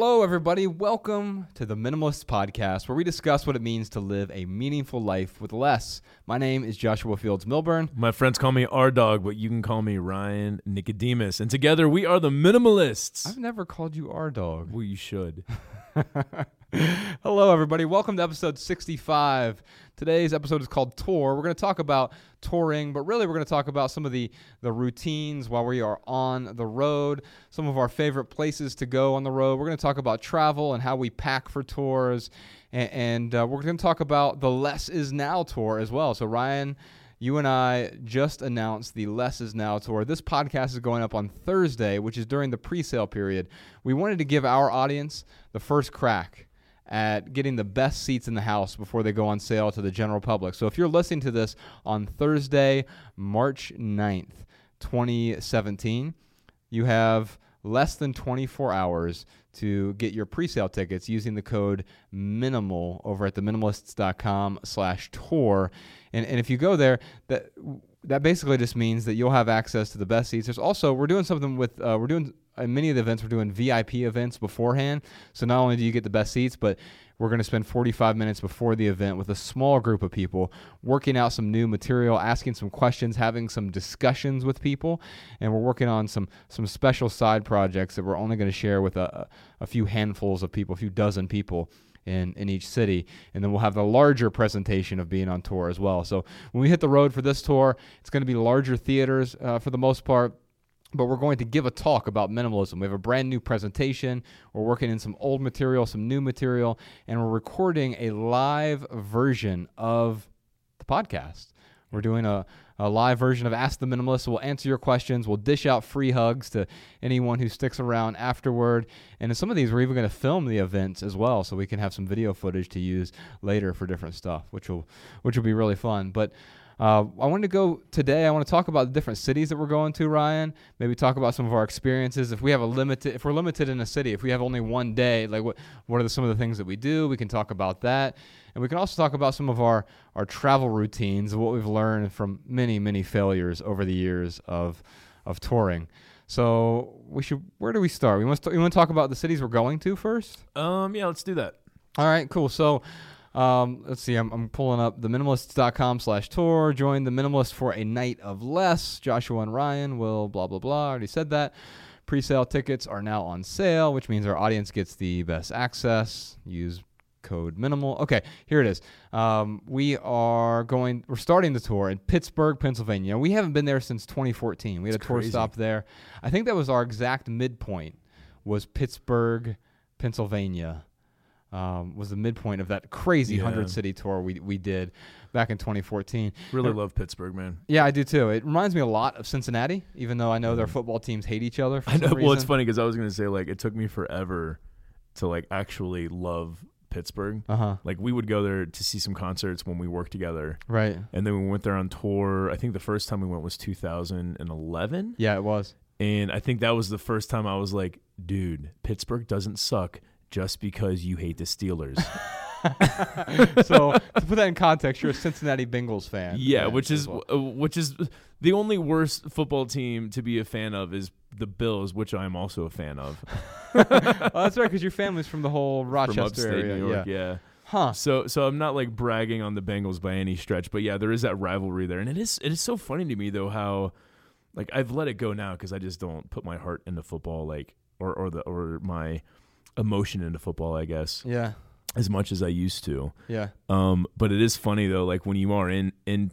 Hello, everybody. Welcome to the Minimalist Podcast, where we discuss what it means to live a meaningful life with less. My name is Joshua Fields Millburn. My friends call me R Dog, but you can call me Ryan Nicodemus. And together we are the Minimalists. I've never called you R Dog. well, you should. Hello, everybody. Welcome to episode 65. Today's episode is called Tour. We're going to talk about touring, but really we're going to talk about some of the, the routines while we are on the road, some of our favorite places to go on the road. We're going to talk about travel and how we pack for tours. And, and uh, we're going to talk about the Less Is Now tour as well. So, Ryan you and I just announced the Less Is Now tour. This podcast is going up on Thursday, which is during the pre sale period. We wanted to give our audience the first crack at getting the best seats in the house before they go on sale to the general public. So if you're listening to this on Thursday, March 9th, 2017, you have less than 24 hours to get your pre-sale tickets using the code minimal over at theminimalists.com slash tour and, and if you go there that that basically just means that you'll have access to the best seats. There's also we're doing something with uh, we're doing in many of the events we're doing vip events beforehand. So not only do you get the best seats but we're going to spend 45 minutes before the event with a small group of people working out some new material, asking some questions, having some discussions with people, and we're working on some some special side projects that we're only going to share with a, a few handfuls of people, a few dozen people in, in each city. And then we'll have the larger presentation of being on tour as well. So when we hit the road for this tour, it's going to be larger theaters uh, for the most part but we're going to give a talk about minimalism. We have a brand new presentation. We're working in some old material, some new material, and we're recording a live version of the podcast. We're doing a, a live version of Ask the Minimalist. We'll answer your questions. We'll dish out free hugs to anyone who sticks around afterward. And in some of these, we're even going to film the events as well, so we can have some video footage to use later for different stuff, which will which will be really fun. But uh, I wanted to go today. I want to talk about the different cities that we're going to, Ryan. Maybe talk about some of our experiences. If we have a limited, if we're limited in a city, if we have only one day, like what what are the, some of the things that we do? We can talk about that, and we can also talk about some of our our travel routines, what we've learned from many many failures over the years of of touring. So we should. Where do we start? We want to. You want to talk about the cities we're going to first? Um, yeah, let's do that. All right, cool. So um, let's see. I'm, I'm pulling up the minimalists.com slash tour. Join the minimalist for a night of less. Joshua and Ryan will blah, blah, blah. I already said that. Pre sale tickets are now on sale, which means our audience gets the best access. Use code minimal. Okay, here it is. Um, we are going, we're starting the tour in Pittsburgh, Pennsylvania. We haven't been there since 2014. We had It's a tour crazy. stop there. I think that was our exact midpoint, was Pittsburgh, Pennsylvania um, was the midpoint of that crazy Yeah. hundred city tour we we did back in 2014. Really Uh, love Pittsburgh, man. Yeah, I do too. It reminds me a lot of Cincinnati, even though I know their football teams hate each other. For I know. Well, it's funny because I was gonna say like it took me forever to like actually love Pittsburgh. Uh huh. Like we would go there to see some concerts when we worked together, Right. and then we went there on tour. I think the first time we went was 2011, Yeah, it was. and I think that was the first time I was like, "Dude, Pittsburgh doesn't suck just because you hate the Steelers." so to put that in context, you're a Cincinnati Bengals fan. Yeah, which is well. uh, which is the only worst football team to be a fan of is the Bills, which I'm also a fan of. oh, that's right, because your family's from the whole Rochester area. New York. yeah. Yeah. Huh. So so I'm not like bragging on the Bengals by any stretch, but yeah, there is that rivalry there, and it is it is so funny to me though how like I've let it go now because I just don't put my heart into football like or or the or my emotion into football I guess Yeah. as much as I used to. Yeah. Um, but it is funny though, like when you are in in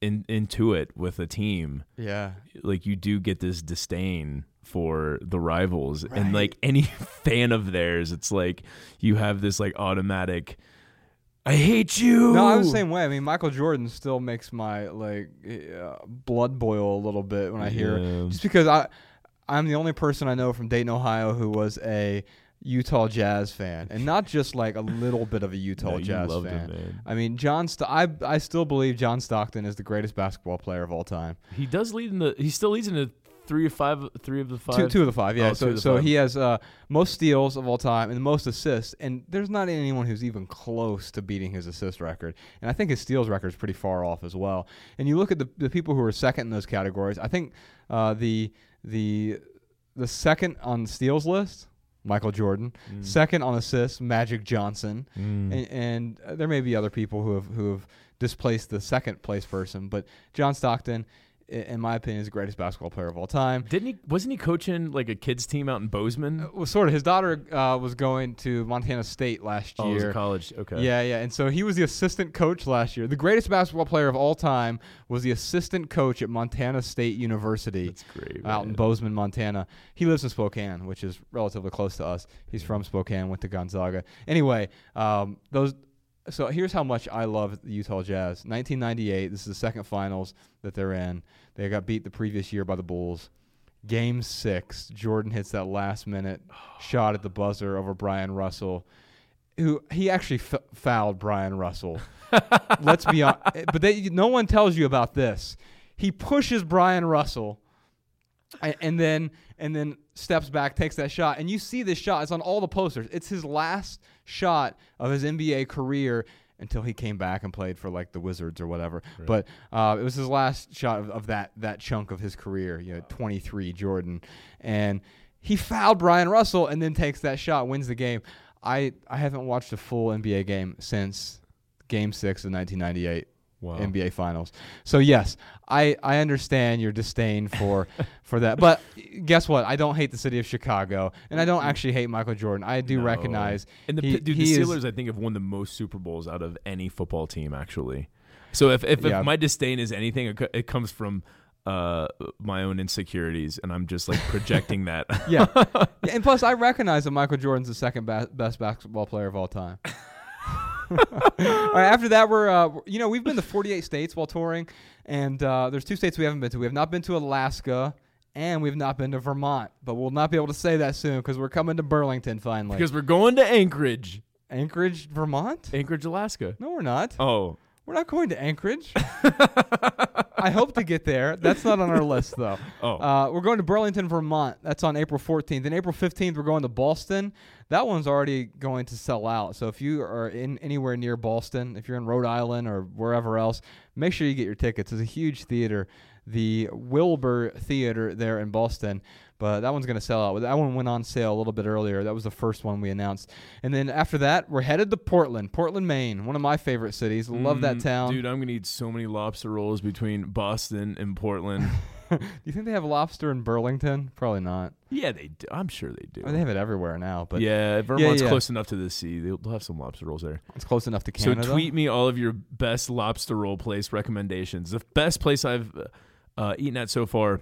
in into it with a team, Yeah. like you do get this disdain for the rivals Right. and like any fan of theirs it's like you have this like automatic i hate you No, I'm the same way. I mean, Michael Jordan still makes my like uh, blood boil a little bit when I hear Yeah. just because I I'm the only person I know from Dayton, Ohio, who was a Utah Jazz fan, and not just like a little bit of a Utah No, Jazz fan. him. I mean, John. St- I I still believe John Stockton is the greatest basketball player of all time. He does lead in the. He still leads in the three of five, three of the five. Two, two of the five, yeah. Oh, so so five. he has uh, most steals of all time and the most assists, and there's not anyone who's even close to beating his assist record. And I think his steals record is pretty far off as well. And you look at the, the people who are second in those categories. I think uh, the the the second on the steals list, Michael Jordan. Mm. Second on assists, Magic Johnson. Mm. And, and there may be other people who have who have displaced the second place person, but John Stockton, in my opinion, is the greatest basketball player of all time. Didn't he? Wasn't he coaching like a kids team out in Bozeman? Uh, Well, sort of. His daughter uh, was going to Montana State last oh, year. college. Okay. Yeah, yeah. And so he was the assistant coach last year. The greatest basketball player of all time was the assistant coach at Montana State University That's great. out in. Bozeman, Montana. He lives in Spokane, which is relatively close to us. He's from Spokane, went to Gonzaga. Anyway, um, those. So here's how much I love the Utah Jazz. 1998. This is the second finals that they're in. They got beat the previous year by the Bulls. Game six, Jordan hits that last minute shot at the buzzer over Bryon Russell, who he actually f- fouled Bryon Russell. Let's be honest, but they, no one tells you about this. He pushes Bryon Russell, and, and then and then steps back, takes that shot, and you see this shot. It's on all the posters. It's his last shot of his NBA career until he came back and played for like the Wizards or whatever. But uh, it was his last shot of, of that that chunk of his career. You know, 23 Jordan, and he fouled Bryon Russell and then takes that shot, wins the game. I I haven't watched a full NBA game since Game Six of 1998 Wow. NBA Finals. So yes, I, I understand your disdain for for that. But guess what? I don't hate the city of Chicago, and I don't actually hate Michael Jordan. I do No. recognize And the he- dude, the he is- Steelers, I think, have won the most Super Bowls out of any football team. Actually, so if if, Yeah. if my disdain is anything, it, it comes from uh, my own insecurities, and I'm just like projecting that. yeah. Yeah, and plus I recognize that Michael Jordan's the second ba- best basketball player of all time. All right. After that, we're uh, you know we've been to 48 states while touring, and uh, there's two states we haven't been to. We have not been to Alaska. And we've not been to Vermont, but we'll not be able to say that soon because we're coming to Burlington finally. because we're going to Anchorage, Anchorage, Vermont? Anchorage, Alaska. No, we're not. Oh, We're not going to Anchorage. I hope to get there. That's not on our list, though. oh, Uh, we're going to Burlington, Vermont. That's on April 14th. And April 15th, we're going to Boston. That one's already going to sell out. So if you are in anywhere near Boston, if you're in Rhode Island or wherever else, make sure you get your tickets. It's a huge theater, the Wilbur Theater there in Boston. But that one's going to sell out. That one went on sale a little bit earlier. That was the first one we announced. And then after that, we're headed to Portland, Portland, Maine, one of my favorite cities. Love that Mm, town. dude. I'm gonna eat so many lobster rolls between Boston and Portland. Do you think they have lobster in Burlington? Probably not. yeah, they. Do. I'm sure they do. Mean, they have it everywhere now, but yeah, Vermont's yeah. close enough to the sea. They'll, they'll have some lobster rolls there. it's close enough to Canada. So tweet me all of your best lobster roll place recommendations. The best place I've uh, eaten at so far.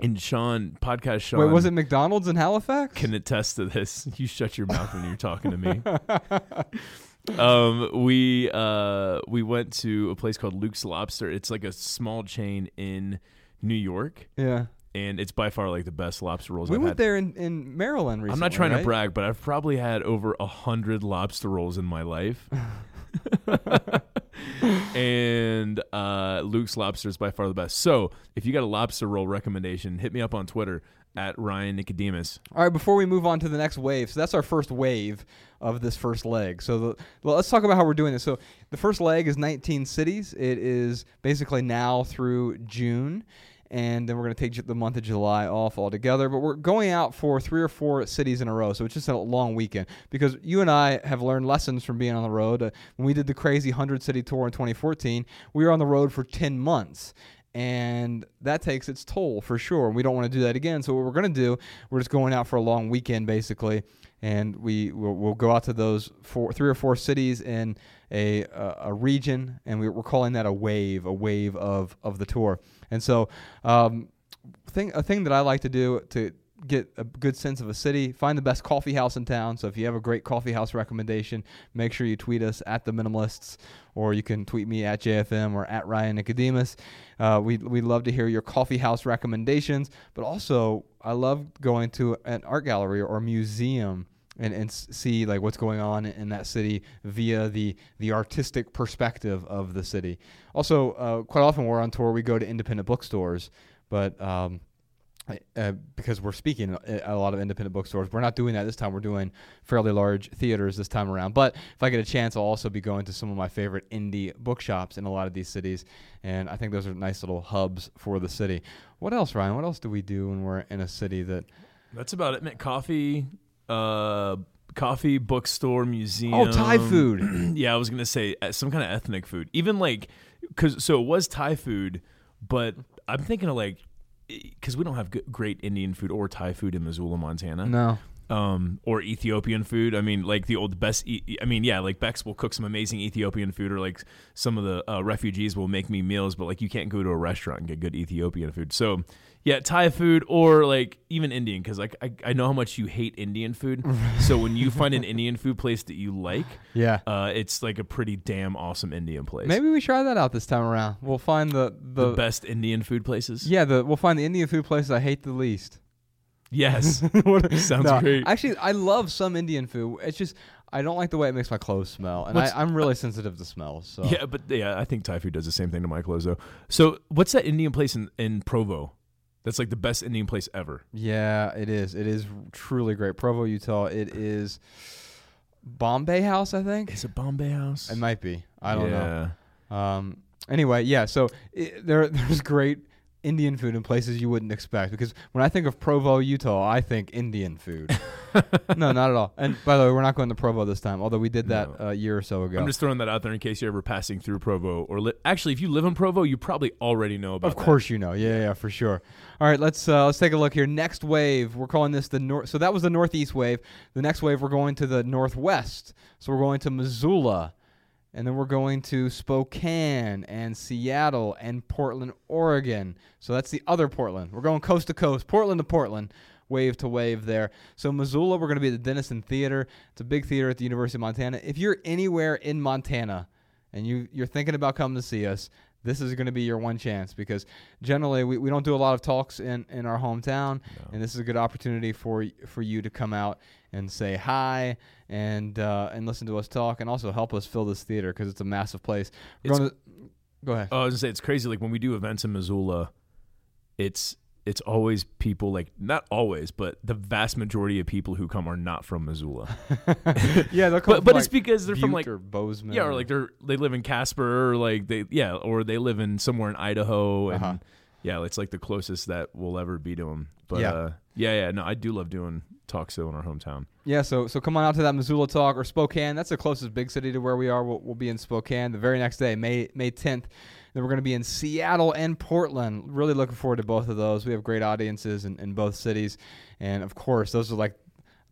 And Sean, podcast Sean, Wait, was it McDonald's in Halifax? can attest to this. You shut your mouth when you're talking to me. um, we uh, we went to a place called Luke's Lobster. It's like a small chain in New York, yeah, and it's by far like the best lobster rolls we I've went had. there in, in Maryland recently. I'm not trying right? to brag, but I've probably had over a hundred lobster rolls in my life. and uh, Luke's Lobster is by far the best. So if you got a lobster roll recommendation, hit me up on Twitter at Ryan Nicodemus. All right, before we move on to the next wave, so that's our first wave of this first leg. So the, well, let's talk about how we're doing this. So the first leg is 19 cities. It is basically now through June. And then we're going to take the month of July off altogether. But we're going out for three or four cities in a row. So it's just a long weekend. Because you and I have learned lessons from being on the road. Uh, when we did the crazy 100 city tour in 2014, we were on the road for 10 months and that takes its toll for sure. And we don't want to do that again. So what we're going to do, we're just going out for a long weekend basically, and we we'll, we'll go out to those four, three or four cities in a a, a region, and we, we're calling that a wave, a wave of of the tour. And so, um, thing a thing that I like to do to get a good sense of a city, find the best coffee house in town. So if you have a great coffee house recommendation, make sure you tweet us at the minimalists, or you can tweet me at JFM or at Ryan Nicodemus. Uh, we we love to hear your coffee house recommendations, but also I love going to an art gallery or museum and and see like what's going on in that city via the the artistic perspective of the city. Also, uh, quite often we're on tour, we go to independent bookstores, but um, uh, because we're speaking at a lot of independent bookstores, we're not doing that this time. We're doing fairly large theaters this time around. But if I get a chance, I'll also be going to some of my favorite indie bookshops in a lot of these cities, and I think those are nice little hubs for the city. What else, Ryan? What else do we do when we're in a city that? That's about it. Coffee, uh, coffee, bookstore, museum. Oh, Thai food. yeah, I was gonna say uh, some kind of ethnic food. Even like, cause so it was Thai food, but I'm thinking of like, because we don't have g- great Indian food or Thai food in Missoula, Montana. no. Um, or Ethiopian food. I mean, like the old best. E- I mean, yeah, like Bex will cook some amazing Ethiopian food, or like some of the uh, refugees will make me meals. But like, you can't go to a restaurant and get good Ethiopian food. So, yeah, Thai food or like even Indian, because like I, I know how much you hate Indian food. so when you find an Indian food place that you like, Yeah. uh, it's like a pretty damn awesome Indian place. Maybe we try that out this time around. We'll find the the, the, best Indian food places. yeah the we'll find the Indian food places I hate the least. Yes. What- Sounds No, great. Actually, I love some Indian food. It's just I don't like the way it makes my clothes smell, and I, I'm really sensitive to smells. So Yeah, but yeah, I think Thai food does the same thing to my clothes though. So, what's that Indian place in, in Provo? That's like the best Indian place ever. yeah, it is. It is truly great. Provo, Utah. It is Bombay House, I think. Is it Bombay House? It might be. I don't know. know. Um. Anyway, yeah. So i there, there's great Indian food in places you wouldn't expect because when I think of Provo, Utah, I think Indian food. no, not at all. And by the way, we're not going to Provo this time, although we did that No. a year or so ago. I'm just throwing that out there in case you're ever passing through Provo or li- actually, if you live in Provo, you probably already know about. Of course you know. Yeah, yeah, for sure. All right, let's uh, let's take a look here. Next wave, we're calling this the north. So that was the northeast wave. The next wave, we're going to the northwest. So we're going to Missoula, and then we're going to Spokane and Seattle and Portland, Oregon. So that's the other Portland. We're going coast to coast, Portland to Portland. Wave to wave there. So Missoula, we're going to be at the Dennison Theater. It's a big theater at the University of Montana. If you're anywhere in Montana, and you you're thinking about coming to see us, this is going to be your one chance because generally we, we don't do a lot of talks in, in our hometown, and this is a good opportunity for for you to come out and say hi and uh, and listen to us talk and also help us fill this theater because it's a massive place. We're going to, go ahead. Oh, I was gonna say it's crazy. Like when we do events in Missoula, it's it's always people like not always, but the vast majority of people who come are not from Missoula. yeah, they'll come but from, but like, it's because they're from Butte like or Bozeman. yeah, or like they're they live in Casper, or like they yeah, or they live in somewhere in Idaho, and Uh-huh. yeah, it's like the closest that we'll ever be to them. But Yeah. uh, yeah, yeah, no, I do love doing talk show in our hometown. Yeah, so so come on out to that Missoula talk or Spokane. That's the closest big city to where we are. We'll, we'll be in Spokane the very next day, May May 10th. Then we're going to be in Seattle and Portland. Really looking forward to both of those. We have great audiences in, in both cities, and of course, those are like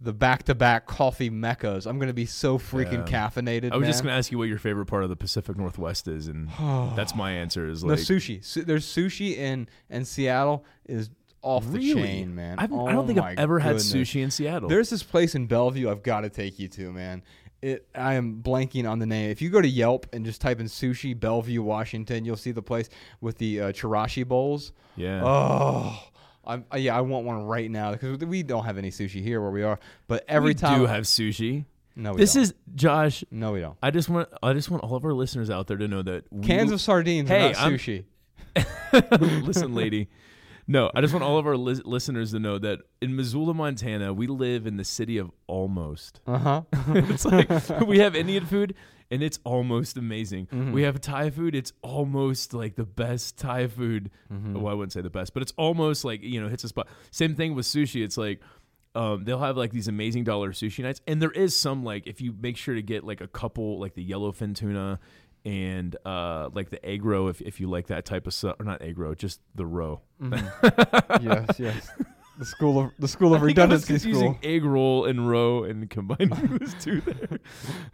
the back-to-back coffee meccas. I'm going to be so freaking Yeah. caffeinated. I was man. just gonna ask you what your favorite part of the Pacific Northwest is, and that's my answer. Is no like sushi. Su- there's sushi in in Seattle is off the Really? chain, man. I've, I Oh don't think I've ever goodness. had sushi in Seattle. There's this place in Bellevue I've got to take you to, man. It I am blanking on the name. If you go to Yelp and just type in sushi Bellevue, Washington, you'll see the place with the uh, chirashi bowls. yeah. Oh, I'm, uh, yeah, I want one right now because we don't have any sushi here where we are. But every we time we do have sushi. no, we This don't. is Josh. no, we don't. I just want I just want all of our listeners out there to know that we, Cans of sardines, Hey, are not I'm- sushi. listen, lady. No, I just want all of our lis- listeners to know that in Missoula, Montana, we live in the city of almost. Uh huh. it's like we have Indian food and it's almost amazing. Mm-hmm. We have Thai food, it's almost like the best Thai food. Mm-hmm. Well, I wouldn't say the best, but it's almost like, you know, hits a spot. Same thing with sushi. It's like um, they'll have like these amazing dollar sushi nights, and there is some like if you make sure to get like a couple like the yellowfin tuna and uh, like the egg roe if, if you like that type of stuff or not egg roe, just the roe. yes, yes. The school of the school of I think I was redundancy confusing school. egg roll and roe and combining those two there.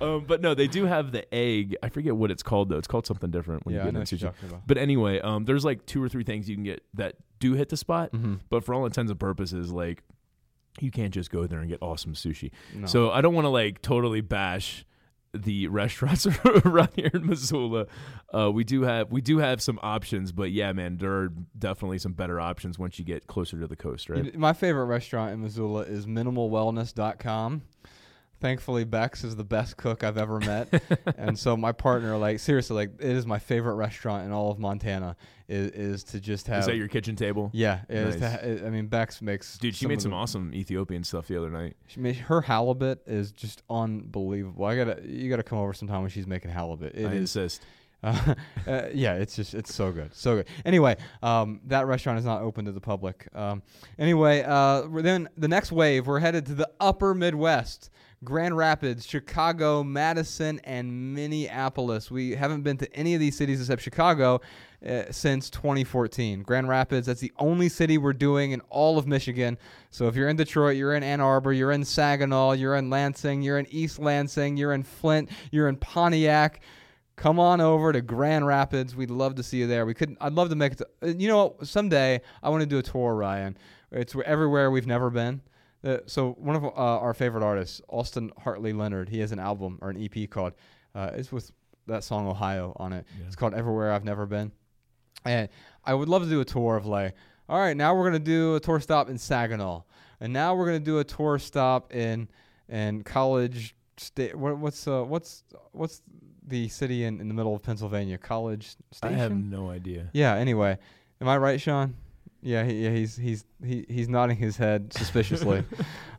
Um, but no, they do have the egg. I forget what it's called though. It's called something different when Yeah, you get what you're into talking about. But anyway, um, there's like two or three things you can get that do hit the spot. Mhm. But for all intents and purposes, like you can't just go there and get awesome sushi. No. So I don't want to like totally bash the restaurants around here in Missoula. Uh, we do have we do have some options, but yeah, man, there are definitely some better options once you get closer to the coast, right? My favorite restaurant in Missoula is minimalwellness.com. Thankfully, Bex is the best cook I've ever met, and so my partner, like seriously, like it is my favorite restaurant in all of Montana. Is, is to just have Is that your kitchen table? yeah. It is to Nice. ha- I mean, Bex makes Dude, she some made some the- awesome Ethiopian stuff the other night. She made, her halibut is just unbelievable. I gotta you gotta come over sometime when she's making halibut. It I is insist. uh, uh, yeah, it's just it's so good, so good. Anyway, um, that restaurant is not open to the public. Um, anyway, uh, then the next wave, we're headed to the Upper Midwest, Grand Rapids, Chicago, Madison, and Minneapolis. We haven't been to any of these cities except Chicago uh, since 2014. Grand Rapids, that's the only city we're doing in all of Michigan. So if you're in Detroit, you're in Ann Arbor, you're in Saginaw, you're in Lansing, you're in East Lansing, you're in Flint, you're in Pontiac come on over to Grand Rapids. We'd love to see you there. We could. I'd love to make it. To, uh, you know, what? someday I want to do a tour, Ryan. It's everywhere we've never been. Uh, so one of uh, our favorite artists, Austin Hartley Leonard, he has an album or an EP called. Uh, it's with that song Ohio on it. Yeah. It's called Everywhere I've Never Been. And I would love to do a tour of like, all right, now we're gonna do a tour stop in Saginaw, and now we're gonna do a tour stop in in College State. What, what's uh, what's what's the city in, in the middle of Pennsylvania? College state? I have no idea. Yeah. Anyway, am I right, Sean? Yeah, he, yeah, he's he's he, he's nodding his head suspiciously.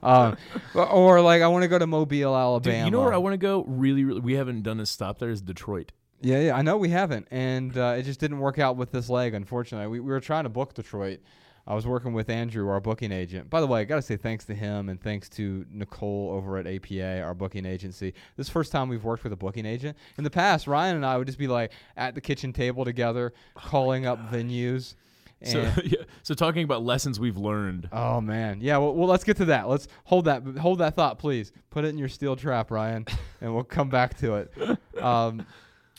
um, or, like I want to go to Mobile, Alabama. Dude, you know where I want to go? Really, really, we haven't done a stop there. Is Detroit. Yeah, yeah, I know we haven't, and uh, it just didn't work out with this leg. Unfortunately, we, we were trying to book Detroit. I was working with Andrew, our booking agent. By the way, I got to say thanks to him and thanks to Nicole over at APA, our booking agency. This is the first time we've worked with a booking agent. In the past, Ryan and I would just be like at the kitchen table together, calling up venues. So, yeah, so talking about lessons we've learned. Oh man, yeah. Well, well, let's get to that. Let's hold that hold that thought, please. Put it in your steel trap, Ryan, and we'll come back to it. Um,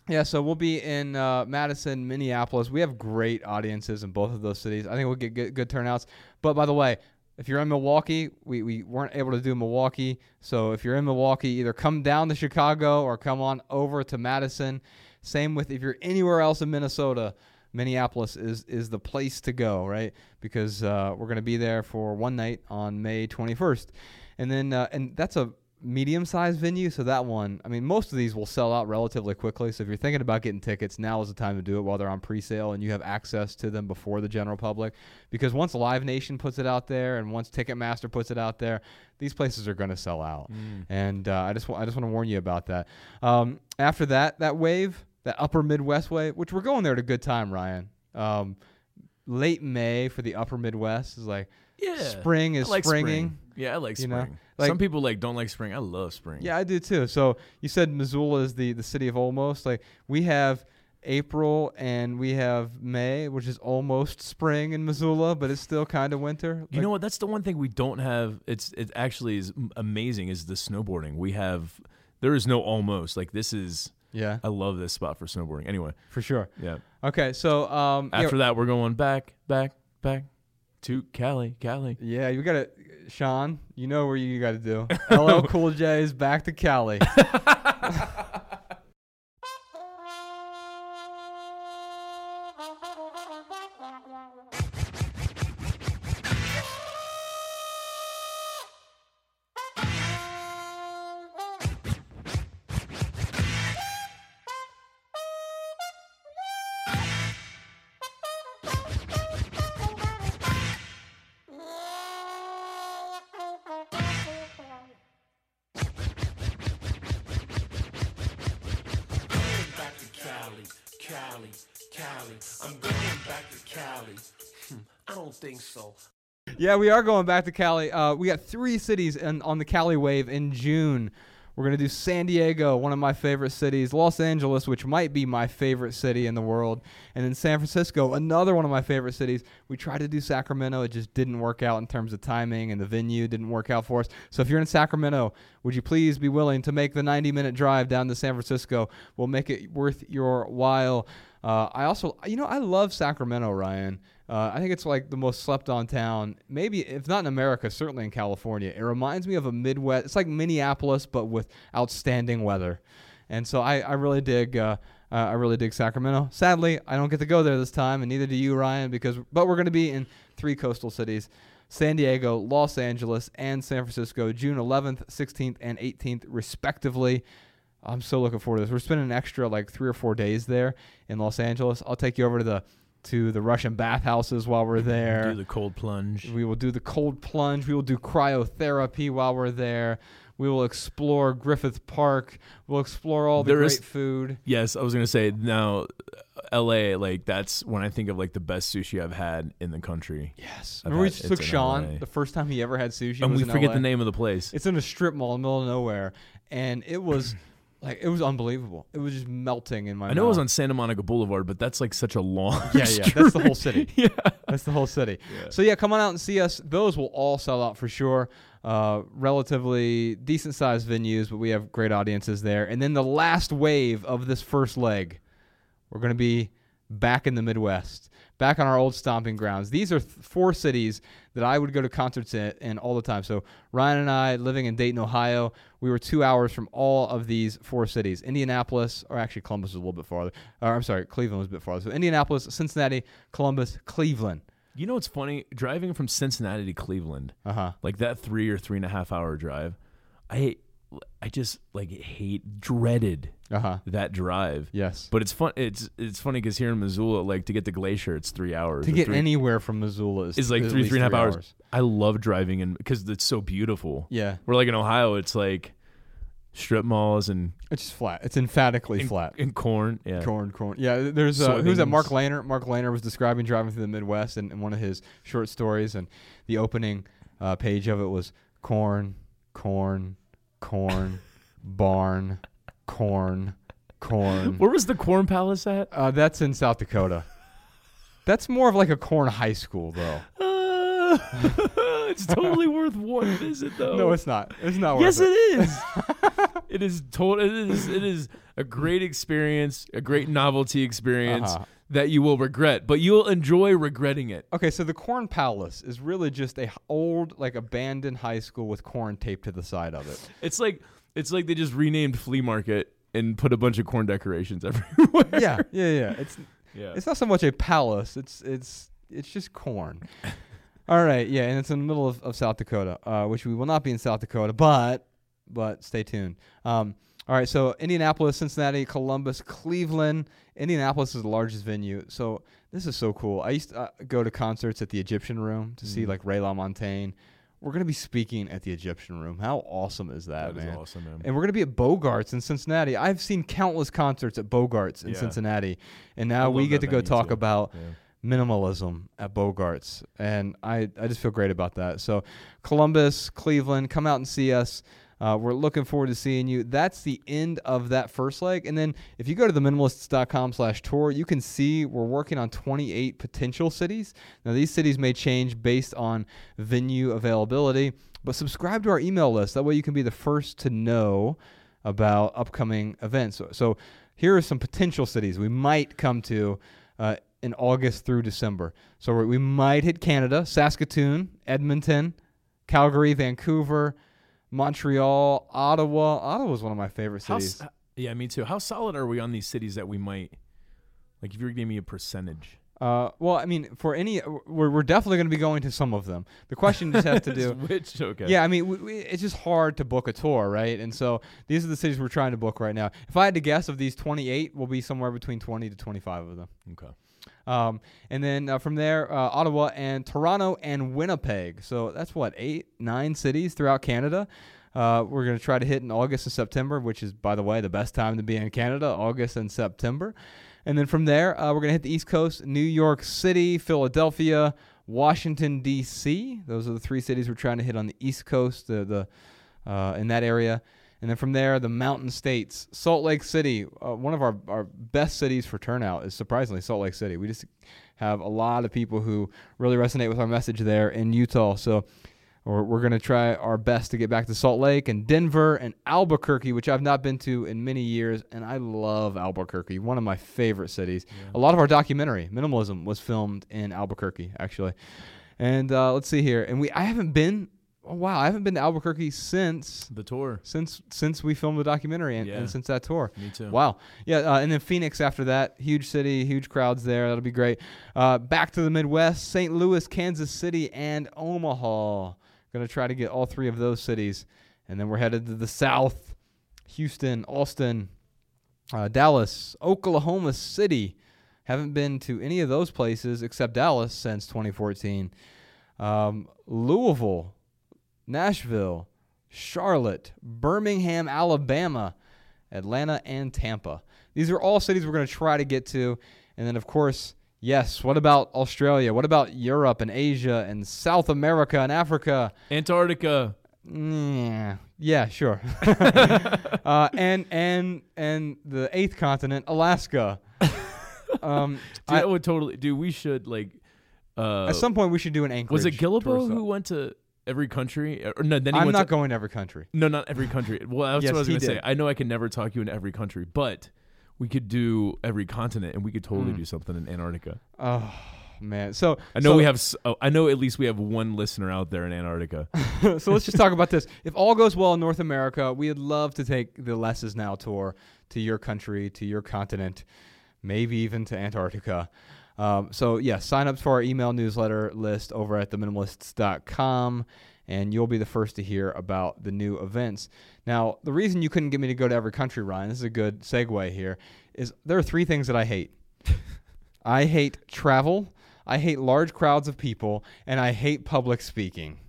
yeah, so we'll be in uh, Madison, Minneapolis. We have great audiences in both of those cities. I think we'll get good, good turnouts. But by the way, if you're in Milwaukee, we, we weren't able to do Milwaukee. So if you're in Milwaukee, either come down to Chicago or come on over to Madison. Same with if you're anywhere else in Minnesota. Minneapolis is is the place to go, right? Because uh, we're going to be there for one night on May 21st, and then uh, and that's a medium-sized venue. So that one, I mean, most of these will sell out relatively quickly. So if you're thinking about getting tickets, now is the time to do it while they're on pre-sale and you have access to them before the general public. Because once Live Nation puts it out there and once Ticketmaster puts it out there, these places are going to sell out. And uh, I just wa- I just want to warn you about that. Um, after that, that wave, that Upper Midwest way, which we're going there at a good time, Ryan. Um, late May for the Upper Midwest is like Yeah, spring is like springing. spring. Yeah, I like you spring. know? Like- Some people like don't like spring. I love spring. Yeah, I do too. So you said Missoula is the the city of almost. Like we have April and we have May, which is almost spring in Missoula, but it's still kind of winter. You know what? That's the one thing we don't have. It's it actually is amazing. Is the snowboarding? We have there is no almost like this is. Yeah, I love this spot for snowboarding. Anyway, for sure. yeah. Okay, so um, yeah, After that, we're going back, back, back to Cali, Cali. yeah, you got to, Sean. You know where you got to do. LL Cool J is back to Cali. Yeah, we are going back to Cali. Uh, we got three cities in, on the Cali wave in June. We're going to do San Diego, one of my favorite cities, Los Angeles, which might be my favorite city in the world, and then San Francisco, another one of my favorite cities. We tried to do Sacramento, it just didn't work out in terms of timing, and the venue didn't work out for us. So if you're in Sacramento, would you please be willing to make the 90 minute drive down to San Francisco? We'll make it worth your while. Uh, I also, you know, I love Sacramento, Ryan. Uh, I think it's like the most slept on town, maybe if not in America, certainly in California. It reminds me of a Midwest. It's like Minneapolis, but with outstanding weather. And so I, I really dig. Uh, uh, I really dig Sacramento. Sadly, I don't get to go there this time, and neither do you, Ryan. Because but we're going to be in three coastal cities. San Diego, Los Angeles, and San Francisco, June 11th, 16th, and 18th, respectively. I'm so looking forward to this. We're spending an extra like three or four days there in Los Angeles. I'll take you over to the to the Russian bathhouses while we're there. Do the cold plunge. We will do the cold plunge. We will do cryotherapy while we're there. We will explore Griffith Park. We'll explore all the There great is- food. Yes, I was gonna say now, uh, L.A. Like that's when I think of like the best sushi I've had in the country. Yes. I've Remember we had- took Sean LA. the first time he ever had sushi. and we forget LA. the name of the place. It's in a strip mall in the middle of nowhere, and it was like it was unbelievable. It was just melting in my. I know it was on Santa Monica Boulevard, but that's like such a long. Yeah, yeah, that's the whole city. yeah. That's the whole city. Yeah. So yeah, come on out and see us. Those will all sell out for sure. Uh, relatively decent sized venues, but we have great audiences there. And then the last wave of this first leg, we're going to be back in the Midwest, back on our old stomping grounds. These are th- four cities that I would go to concerts in, in all the time. So Ryan and I, living in Dayton, Ohio, we were two hours from all of these four cities. Indianapolis, or actually Columbus was a little bit farther. Or I'm sorry, Cleveland was a bit farther. So Indianapolis, Cincinnati, Columbus, Cleveland. You know what's funny? Driving from Cincinnati to Cleveland, Uh huh. like that three or three and a half hour drive, I, I just like hate dreaded Uh huh. that drive. Yes. But it's fun. It's it's funny because here in Missoula, like to get to Glacier, it's three hours. to get three, anywhere from Missoula is, is like three three and a half hours. I love driving in because it's so beautiful. Yeah, We're like in Ohio, it's like strip malls and it's just flat. It's emphatically and, flat. and corn. Yeah. Corn, corn. Yeah, there's uh, who's that? Mark Leyner. Mark Leyner was describing driving through the Midwest in, in one of his short stories, and the opening uh, page of it was corn, corn, corn, barn, corn, corn. Where was the Corn Palace at? Uh, that's in South Dakota. That's more of like a corn high school, though. Uh, it's totally worth one visit, though. No, it's not. It's not. yes, worth it. Yes, it is. it is total. It is. It is a great experience, a great novelty experience Uh-huh. That you will regret, but you'll enjoy regretting it. Okay, so the Corn Palace is really just a old, like abandoned high school with corn taped to the side of it. It's like it's like they just renamed flea market and put a bunch of corn decorations everywhere. yeah, yeah, yeah. It's yeah. it's not so much a palace. It's it's it's just corn. All right, yeah, and it's in the middle of, of South Dakota, uh, which we will not be in South Dakota, but but stay tuned. Um, all right, so Indianapolis, Cincinnati, Columbus, Cleveland. Indianapolis is the largest venue, so this is so cool. I used to uh, go to concerts at the Egyptian Room to see Mm. like Ray LaMontagne. We're gonna be speaking at the Egyptian Room. How awesome is that, that is man? awesome, man. And we're going to be at Bogarts in Cincinnati. I've seen countless concerts at Bogarts in Yeah. Cincinnati. And now we get to go talk too. about Yeah. minimalism at Bogarts. And I, I just feel great about that. So, Columbus, Cleveland, come out and see us. Uh, we're looking forward to seeing you. That's the end of that first leg. And then if you go to theminimalists.com slash tour, you can see we're working on 28 potential cities. Now, these cities may change based on venue availability, but subscribe to our email list. That way you can be the first to know about upcoming events. So, so here are some potential cities we might come to uh, in August through December. So we we might hit Canada, Saskatoon, Edmonton, Calgary, Vancouver, Montreal, Ottawa. Ottawa is one of my favorite cities. s- yeah, me too. How solid are we on these cities that we might like? If you were giving me a percentage, Uh, well, I mean, for any, we're, we're definitely going to be going to some of them. The question just has to do. which okay, Yeah, I mean, we, we, it's just hard to book a tour, right? And so these are the cities we're trying to book right now. If I had to guess, of these 28, will be somewhere between 20 to 25 of them. okay. Um, and then uh, from there, uh, Ottawa and Toronto and Winnipeg. So that's what eight, nine cities throughout Canada. Uh, we're going to try to hit in August and September, which is, by the way, the best time to be in Canada, August and September. And then from there, uh, we're going to hit the East Coast, New York City, Philadelphia, Washington D.C. Those are the three cities we're trying to hit on the East Coast, the the uh, in that area. And then from there, the mountain states, Salt Lake City, uh, one of our, our best cities for turnout is surprisingly Salt Lake City. We just have a lot of people who really resonate with our message there in Utah. So we're, we're going to try our best to get back to Salt Lake and Denver and Albuquerque, which I've not been to in many years. And I love Albuquerque, one of my favorite cities. A lot of our documentary, Minimalism, was filmed in Albuquerque, actually. And uh, let's see here. And we I haven't been oh, wow, I haven't been to Albuquerque since The tour. since since we filmed the documentary and, Yeah. and since that tour. Me too. Wow. Yeah, uh, and then Phoenix after that. Huge city, huge crowds there. That'll be great. Uh, back to the Midwest, St. Louis, Kansas City, and Omaha. Going to try to get all three of those cities. And then we're headed to the South Houston, Austin, uh, Dallas, Oklahoma City. Haven't been to any of those places except Dallas since 2014. Um, Louisville, Nashville, Charlotte, Birmingham, Alabama, Atlanta, and Tampa. These are all cities we're going to try to get to. And then, of course, yes, what about Australia? What about Europe and Asia and South America and Africa? Antarctica. Yeah, yeah, sure. uh, and and and the eighth continent, Alaska. Um, Dude, I- would totally. Dude, we should like. Uh, at some point, we should do an Anchorage. was it Guillebeau who went to every country? Or no, then he I'm went not to, going to every country. No, not every country. Well, that's Yes, what I was gonna say. I know I can never talk you into every country, but we could do every continent, and we could totally Mm. do something in Antarctica. Oh man. So I know so- we have. Oh, I know at least we have one listener out there in Antarctica. so let's just talk about this. If all goes well in North America, we'd love to take the Less Is Now tour to your country, to your continent, maybe even to Antarctica. Um, so, yeah, sign up for our email newsletter list over at theminimalists.com, and you'll be the first to hear about the new events. Now, the reason you couldn't get me to go to every country, Ryan, this is a good segue here, is there are three things that I hate. I hate travel, I hate large crowds of people, and I hate public speaking.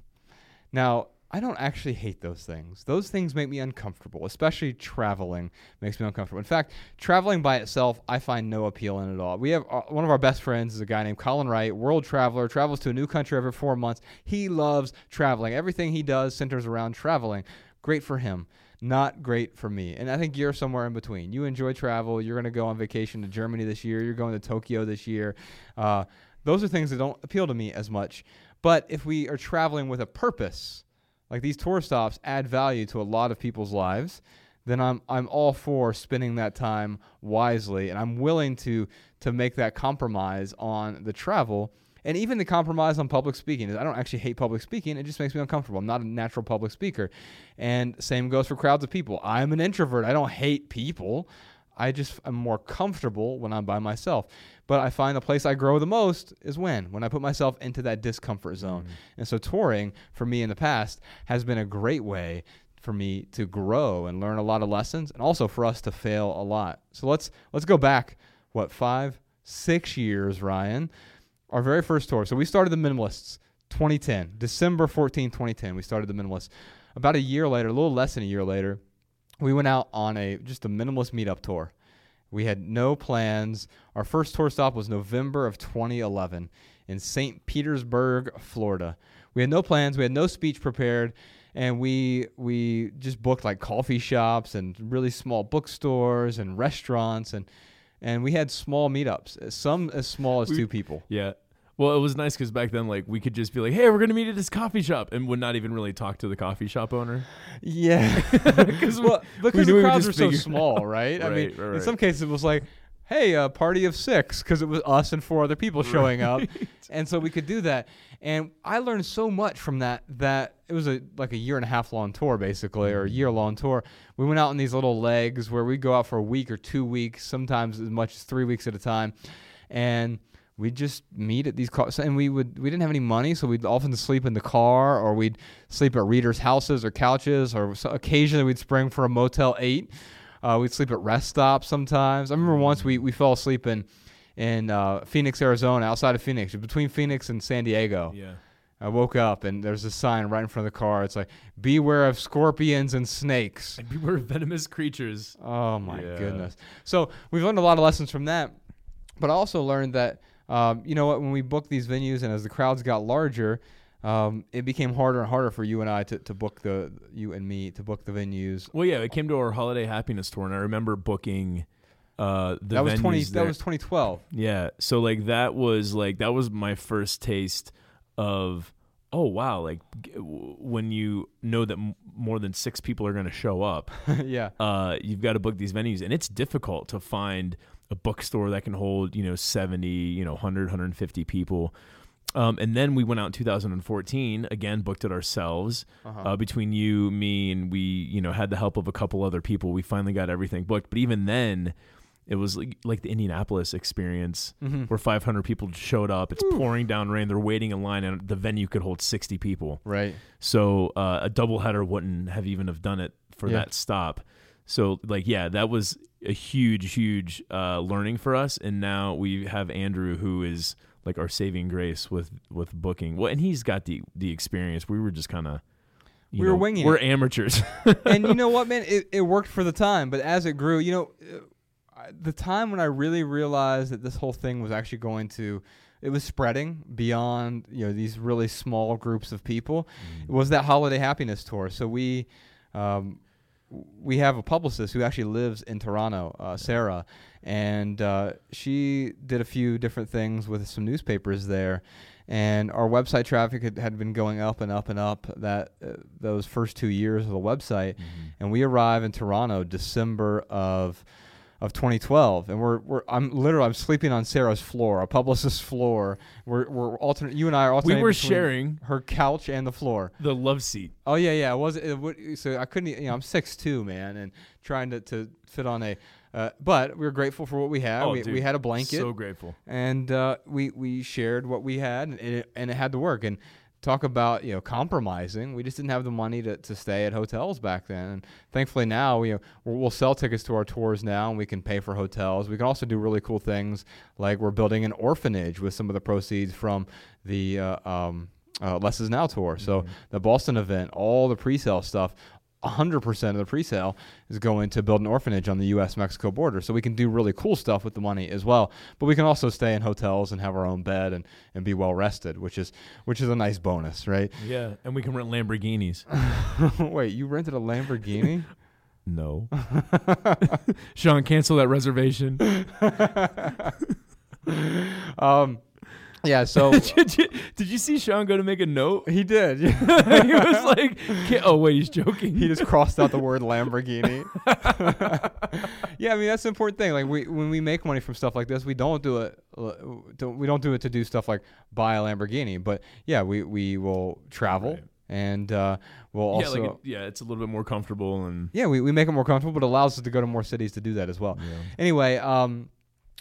Now, I don't actually hate those things. Those things make me uncomfortable, especially traveling makes me uncomfortable. In fact, traveling by itself, I find no appeal in it at all. We have uh, one of our best friends is a guy named Colin Wright, world traveler, travels to a new country every four months. He loves traveling. Everything he does centers around traveling. Great for him. Not great for me. And I think you're somewhere in between. You enjoy travel. You're going to go on vacation to Germany this year. You're going to Tokyo this year. Uh, those are things that don't appeal to me as much. But if we are traveling with a purpose, like these tour stops add value to a lot of people's lives, then I'm I'm all for spending that time wisely, and I'm willing to to make that compromise on the travel. And even the compromise on public speaking. is I don't actually hate public speaking. It just makes me uncomfortable. I'm not a natural public speaker. And same goes for crowds of people. I'm an introvert. I don't hate people. I just am more comfortable when I'm by myself. But I find the place I grow the most is when when I put myself into that discomfort zone. Mm-hmm. And so touring for me in the past has been a great way for me to grow and learn a lot of lessons and also for us to fail a lot. So let's let's go back what 5 6 years Ryan. Our very first tour. So we started the Minimalists 2010, December 14, 2010. We started the Minimalists. About a year later, a little less than a year later, we went out on a just a minimalist meetup tour. We had no plans. Our first tour stop was November of 2011 in St. Petersburg, Florida. We had no plans. We had no speech prepared, and we we just booked like coffee shops and really small bookstores and restaurants and and we had small meetups. Some as small as We- two people. Yeah. Well, it was nice because back then, like, we could just be like, "Hey, we're gonna meet at this coffee shop," and would not even really talk to the coffee shop owner. Yeah, Because well, because knew the crowds just are so small, right? I mean, Right, right, in some cases it was like, "Hey, a party of six because it was us and four other people showing up, and so we could do that. And I learned so much from that. That it was a like a year and a half long tour, basically, or a year long tour. We went out on these little legs where we go out for a week or two weeks, sometimes as much as three weeks at a time, and we'd just meet at these cars and we would we didn't have any money so we'd often sleep in the car or we'd sleep at readers houses or couches or so occasionally we'd spring for a motel 8 uh, we'd sleep at rest stops sometimes. I remember once we, we fell asleep in in uh, phoenix arizona outside of phoenix between phoenix and san diego. Yeah, i woke up and there's a sign right in front of the car. It's like beware of scorpions and snakes. Like, we were venomous creatures. Oh my Yeah. goodness! So we've learned a lot of lessons from that, but I also learned that um, you know what when we booked these venues and as the crowds got larger, um, it became harder and harder for you and I to, to book the you and me to book the venues. Well, yeah, it came to our holiday happiness tour, and I remember booking uh, the that was venues twenty. there. That was 2012. Yeah. So like that was like that was my first taste of oh wow like g- w- when you know that m- more than 6 people are going to show up yeah. uh you've got to book these venues and it's difficult to find a bookstore that can hold you know 70 you know 100 150 people Um, and then we went out in 2014 again, booked it ourselves. Uh-huh. Uh, between you, me, and we, you know, had the help of a couple other people. We finally got everything booked. But even then, it was like, like the Indianapolis experience, Mhm. where 500 people showed up. It's pouring down rain. They're waiting in line, and the venue could hold 60 people. Right. So uh, a doubleheader wouldn't have even have done it for Yeah. that stop. So like yeah, that was a huge, huge uh, learning for us. And now we have Andrew, who is like our saving grace with with booking. Well, and he's got the the experience. We were just kind of We were winging We're it. amateurs. and you know what, man? It, it worked for the time, but as it grew, you know, uh, the time when I really realized that this whole thing was actually going to, it was spreading beyond, you know, these really small groups of people, was that holiday happiness tour. So we, um, we have a publicist who actually lives in Toronto, uh, Sarah, and uh, she did a few different things with some newspapers there. And our website traffic had, had been going up and up and up that uh, those first two years of the website, and we arrive in Toronto December of of 2012, and we're, we're I'm literally I'm sleeping on Sarah's floor, a publicist's floor. We're we're alternate. You and I are we were sharing her couch and the floor. the love seat. Oh yeah, yeah. It was it, would- so I couldn't. You know, I'm six two, man, and trying to, to fit on a. Uh, but we were grateful for what we had. Oh, we, dude, we had a blanket, So grateful. and uh, we we shared what we had, and it, and it had to work. And talk about you know compromising. We just didn't have the money to, to stay at hotels back then. And thankfully now we we'll, we'll sell tickets to our tours now, and we can pay for hotels. We can also do really cool things like we're building an orphanage with some of the proceeds from the. Uh, um, uh, Less is Now tour. So the Boston event, all the pre-sale stuff, 100% of the pre-sale is going to build an orphanage on the U.S.-Mexico border. So we can do really cool stuff with the money as well. But we can also stay in hotels and have our own bed and, and be well rested, which is which is a nice bonus, right? Yeah, and we can rent Lamborghinis. Wait, you rented a Lamborghini? no. Sean, cancel that reservation. um, yeah. So did, you, did you see Sean go to make a note? he did. he was like, "Can't- "Oh wait, he's joking." he just crossed out the word Lamborghini. yeah, I mean that's the important thing. Like we when we make money from stuff like this, we don't do it. uh, Don't, we don't do it to do stuff like buy a Lamborghini. But yeah, we we will travel Right. and uh, we'll yeah, also. like it- yeah, it's a little bit more comfortable and yeah, we, we make it more comfortable, but it allows us to go to more cities to do that as well. Anyway, um,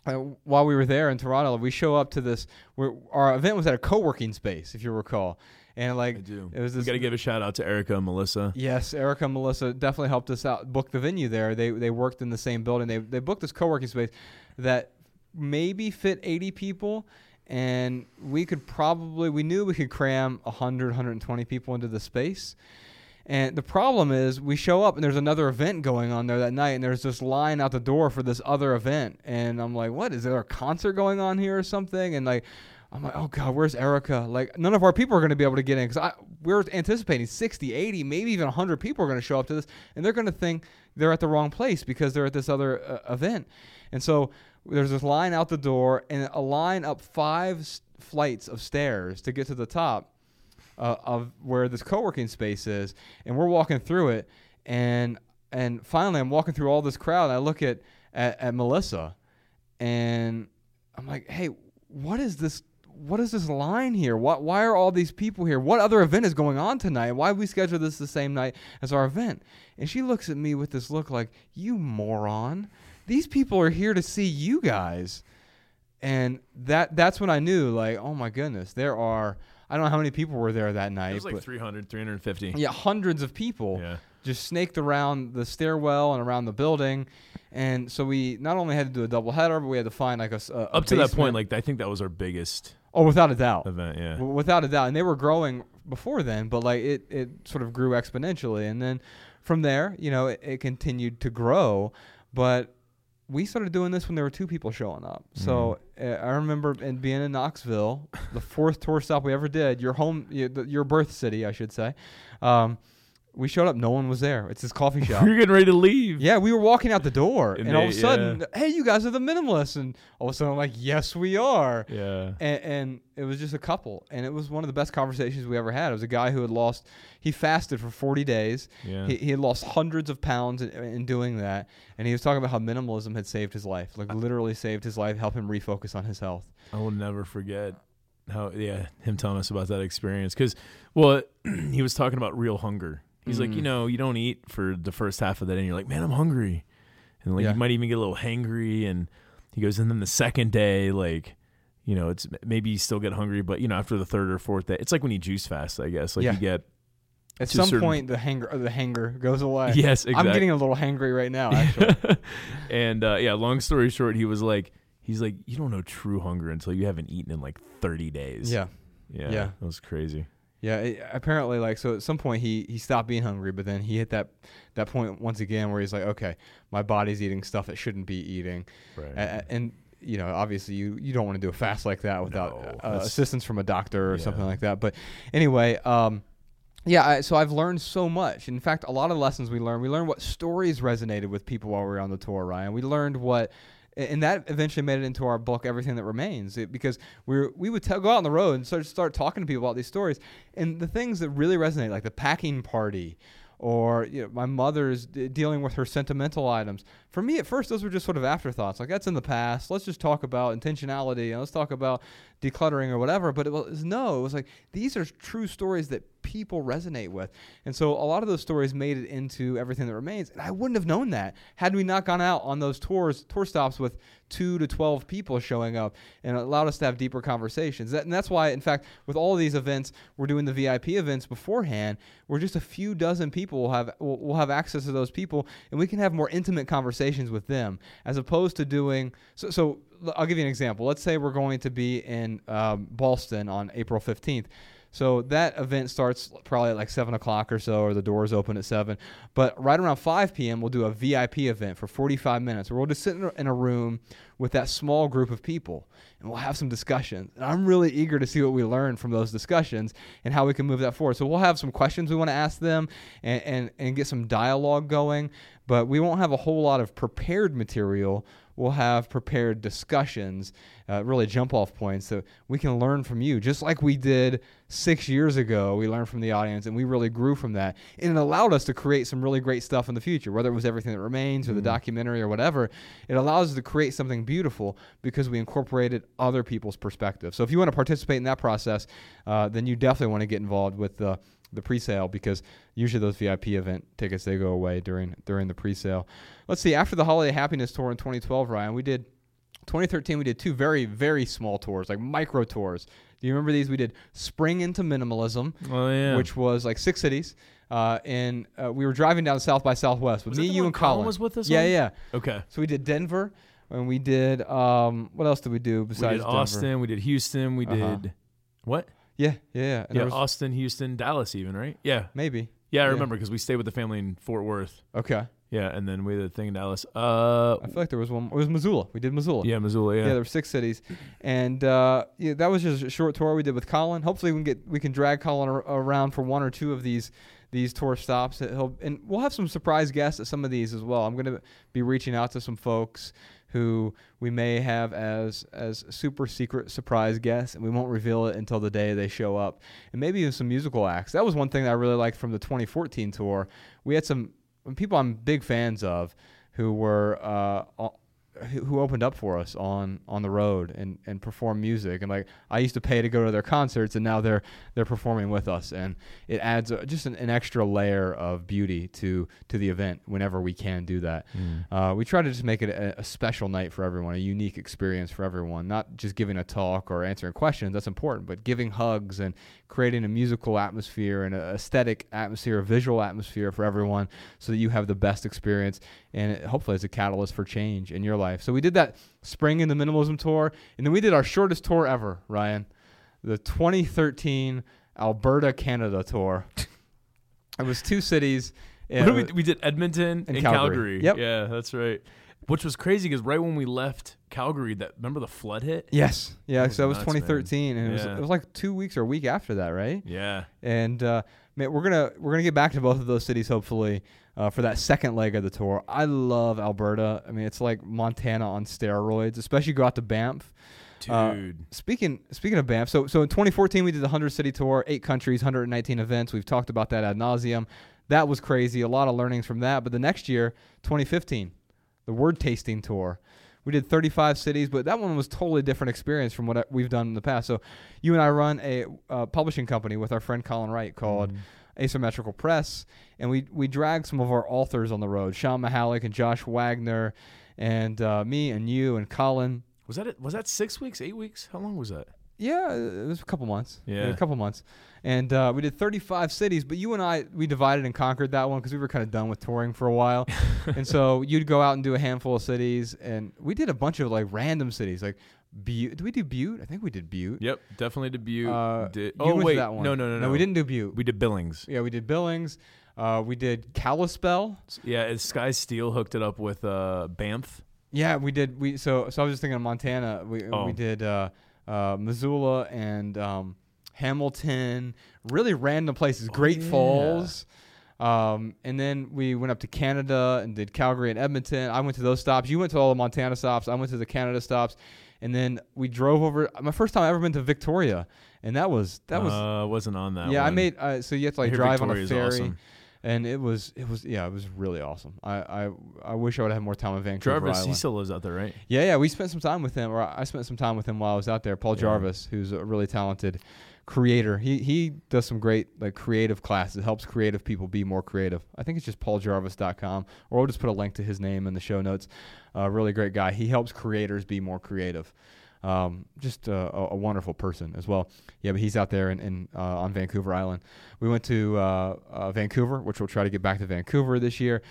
uh, while we were there in Toronto, we show up to this. Our event was at a co-working space, if you recall, and like I do. it was we got to give a shout out to Erica and Melissa. Yes, Erica and Melissa definitely helped us out book the venue there. They they worked in the same building. They they booked this co-working space that maybe fit 80 people and we could probably we knew we could cram 100 120 people into the space. And the problem is, we show up and there's another event going on there that night, and there's this line out the door for this other event. And I'm like, what? Is there a concert going on here or something? And like, I'm like, oh God, where's Erica? Like, none of our people are going to be able to get in because we're anticipating 60, 80, maybe even 100 people are going to show up to this, and they're going to think they're at the wrong place because they're at this other uh, event. And so there's this line out the door and a line up five flights of stairs to get to the top uh, of where this co-working space is, and we're walking through it, and and finally I'm walking through all this crowd, and I look at at, at Melissa, and I'm like, hey, what is this? What is this line here? What? Why are all these people here? What other event is going on tonight? Why we schedule this the same night as our event? And she looks at me with this look like, you moron. These people are here to see you guys and that that's when I knew like oh my goodness there are I don't know how many people were there that night It was like but 300, 350. yeah hundreds of people Yeah. just snaked around the stairwell and around the building and so we not only had to do a double header but we had to find like a, a- Up to that point, like I think that was our biggest oh without a doubt event. Yeah. W- without a doubt and they were growing before then but like it it sort of grew exponentially and then from there you know it, it continued to grow but we started doing this when there were two people showing up. So uh, i remember in being in knoxville the fourth tour stop we ever did your home your, your birth city i should say um, we showed up no one was there it's this coffee shop were getting ready to leave. yeah, we were walking out the door, and, And all of a they- sudden, hey, you guys are the minimalists, and all of a sudden, I'm like, yes, we are Yeah. and, and it was just a couple and it was one of the best conversations we ever had it was a guy who had lost he fasted for 40 days Yeah. he, he had lost hundreds of pounds in, in doing that and he was talking about how minimalism had saved his life like literally saved his life helped him refocus on his health I will never forget. how yeah him telling us about that experience because well he was talking about real hunger. He's like Mm. you know you don't eat for the first half of the day and you're like man I'm hungry, and like Yeah. you might even get a little hangry and he goes and then the second day like. You know, it's maybe you still get hungry, but you know, after the third or fourth day, it's like when you juice fast, I guess. Like Yeah. you get At some certain- point, the hanger the hanger goes away. yes, exactly. I'm getting a little hangry right now. Actually, and uh, yeah, long story short, he was like, he's like, you don't know true hunger until you haven't eaten in like 30 days. yeah, yeah, yeah. that was crazy. Yeah. It, apparently, like so, at some point he he stopped being hungry, but then he hit that that point once again where he's like, okay, my body's eating stuff it shouldn't be eating, Right. A- and you know, obviously you you don't want to do a fast like that without No, uh, assistance from a doctor or Yeah. something like that. But anyway, um, yeah. I, so I've learned so much. In fact, a lot of lessons we learned. We learned what stories resonated with people while we were on the tour, Ryan. We learned what. And that eventually made it into our book, Everything That Remains, it, because we were, we would go out on the road and start start talking to people about these stories, and the things that really resonate, like the packing party, or you know, my mother's d- dealing with her sentimental items. For me, at first, those were just sort of afterthoughts. Like that's in the past. Let's just talk about intentionality and let's talk about decluttering or whatever. But it was no. It was like these are true stories that people resonate with, and so a lot of those stories made it into everything that remains. And I wouldn't have known that had we not gone out on those tours, tour stops with two to twelve people showing up, and allowed us to have deeper conversations. That, and that's why, in fact, with all of these events, we're doing the VIP events beforehand. Where just a few dozen people will have will, will have access to those people, and we can have more intimate conversations with them, as opposed to doing. So, so I'll give you an example. Let's say we're going to be in um, Boston on April fifteenth. So that event starts probably at like seven o'clock or so, or the doors open at seven. But right around five p.m., we'll do a VIP event for forty-five minutes, where we'll just sit in a, room with that small group of people, and we'll have some discussions. And I'm really eager to see what we learn from those discussions and how we can move that forward. So we'll have some questions we want to ask them, and and, and get some dialogue going. But we won't have a whole lot of prepared material we'll have prepared discussions, uh, really jump off points that we can learn from you, just like we did six years ago. We learned from the audience and we really grew from that. And it allowed us to create some really great stuff in the future, whether it was Everything That Remains or the documentary or whatever. It allows us to create something beautiful because we incorporated other people's perspectives. So if you want to participate in that process, uh, then you definitely want to get involved with the the pre-sale because usually those VIP event tickets they go away during during the pre-sale. Let's see. After the Holiday Happiness Tour in 2012, Ryan, we did 2013. We did two very very small tours, like micro tours. Do you remember these? We did Spring into Minimalism, Oh yeah. which was like six cities. Uh, and uh, we were driving down South by Southwest with Was me, you, and Colin Colin. was with us Yeah, on? yeah. okay. So we did Denver, and we did um, what else did we do besides We did Denver? Austin. We did Houston. We Uh-huh. did what? Yeah, yeah, yeah. And yeah, was- Austin, Houston, Dallas, even right? Yeah, maybe. yeah. I Yeah. remember because we stayed with the family in Fort Worth. Okay. Yeah, and then we did a thing in Dallas. Uh, I feel like there was one. It was Missoula. We did Missoula. yeah, Missoula. Yeah, Yeah, there were six cities, and uh, yeah, that was just a short tour we did with Colin. Hopefully, we can get we can drag Colin ar- around for one or two of these these tour stops. That He'll, and we'll have some surprise guests at some of these as well. I'm going to be reaching out to some folks who we may have as as super secret surprise guests, and we won't reveal it until the day they show up. And maybe even some musical acts. That was one thing that I really liked from the 2014 tour. We had some people I'm big fans of who were uh, who opened up for us on on the road and and perform music and like I used to pay to go to their concerts and now they're they're performing with us and it adds a, just an, an extra layer of beauty to to the event whenever we can do that. Uh, we try to just make it a, a special night for everyone, a unique experience for everyone, not just giving a talk or answering questions. That's important, but giving hugs and creating a musical atmosphere and an aesthetic atmosphere, a visual atmosphere for everyone, so that you have the best experience and it, hopefully it's a catalyst for change in your life. So we did that spring in the minimalism tour, and then we did our shortest tour ever, Ryan, the 2013 Alberta Canada tour. it was two cities. What did we, we did Edmonton And and, Calgary. Calgary. Yep. Yeah, that's right. Which was crazy because right when we left Calgary, that remember the flood hit? Yes, yeah. That so that was nuts, man. 2013, and it was it was like two weeks or a week after that, right? Yeah. And uh, man, we're gonna we're gonna get back to both of those cities hopefully uh, for that second leg of the tour. I love Alberta. I mean, it's like Montana on steroids, especially go out to Banff. Uh, Dude. Speaking speaking of Banff, so so in 2014 we did the 100 city tour, eight countries, 119 events. We've talked about that ad nauseum. That was crazy. A lot of learnings from that. But the next year, 2015, the word tasting tour. We did 35 cities, but that one was totally different experience from what we've done in the past. So you and I run a uh, publishing company with our friend Colin Wright called Asymmetrical Press, and we we dragged some of our authors on the road, Shawn Mihalik and Josh Wagner, and uh, me and you and Colin. Was that it? Was that six weeks? Eight weeks? How long was that? Yeah, it was a couple months. Yeah. a couple months, and uh, we did 35 cities. But you and I, we divided and conquered that one because we were kind of done with touring for a while, and so you'd go out and do a handful of cities, and we did a bunch of like random cities, like Butte. Did we do Butte? I think we did Butte. Yep, definitely debut. Uh, did, oh wait, that one. no, no, no, no. no, we didn't do Butte. We did Billings. yeah, we did Billings. Uh, we did Kalispell. Yeah, Skye Steele hooked it up with uh, Banff. Yeah, we did. We so so I was just thinking of Montana. We Oh. we did uh, uh, Missoula and um, Hamilton. Really random places. Great Oh, yeah. Falls. Um, and then we went up to Canada and did Calgary and Edmonton. I went to those stops. You went to all the Montana stops. I went to the Canada stops. And then we drove over. My first time I ever been to Victoria, and that was that was uh, wasn't on that. yeah. I made uh, so you have to like drive on a ferry, awesome. And it was it was yeah it was really awesome. I I, I wish I would have had more time in Vancouver Jarvis. Island. He still lives out there, right? Yeah, yeah, we spent some time with him, or I spent some time with him while I was out there. Paul Yeah. Jarvis, who's a really talented creator. He he does some great like creative classes. Helps creative people be more creative. I think it's just pauljarvis.com, or we'll just put a link to his name in the show notes. Uh, really great guy. He helps creators be more creative. Um, just a, a, wonderful person as well. Yeah, but he's out there in, in uh, on Vancouver Island. We went to uh, uh, Vancouver, which we'll try to get back to Vancouver this year.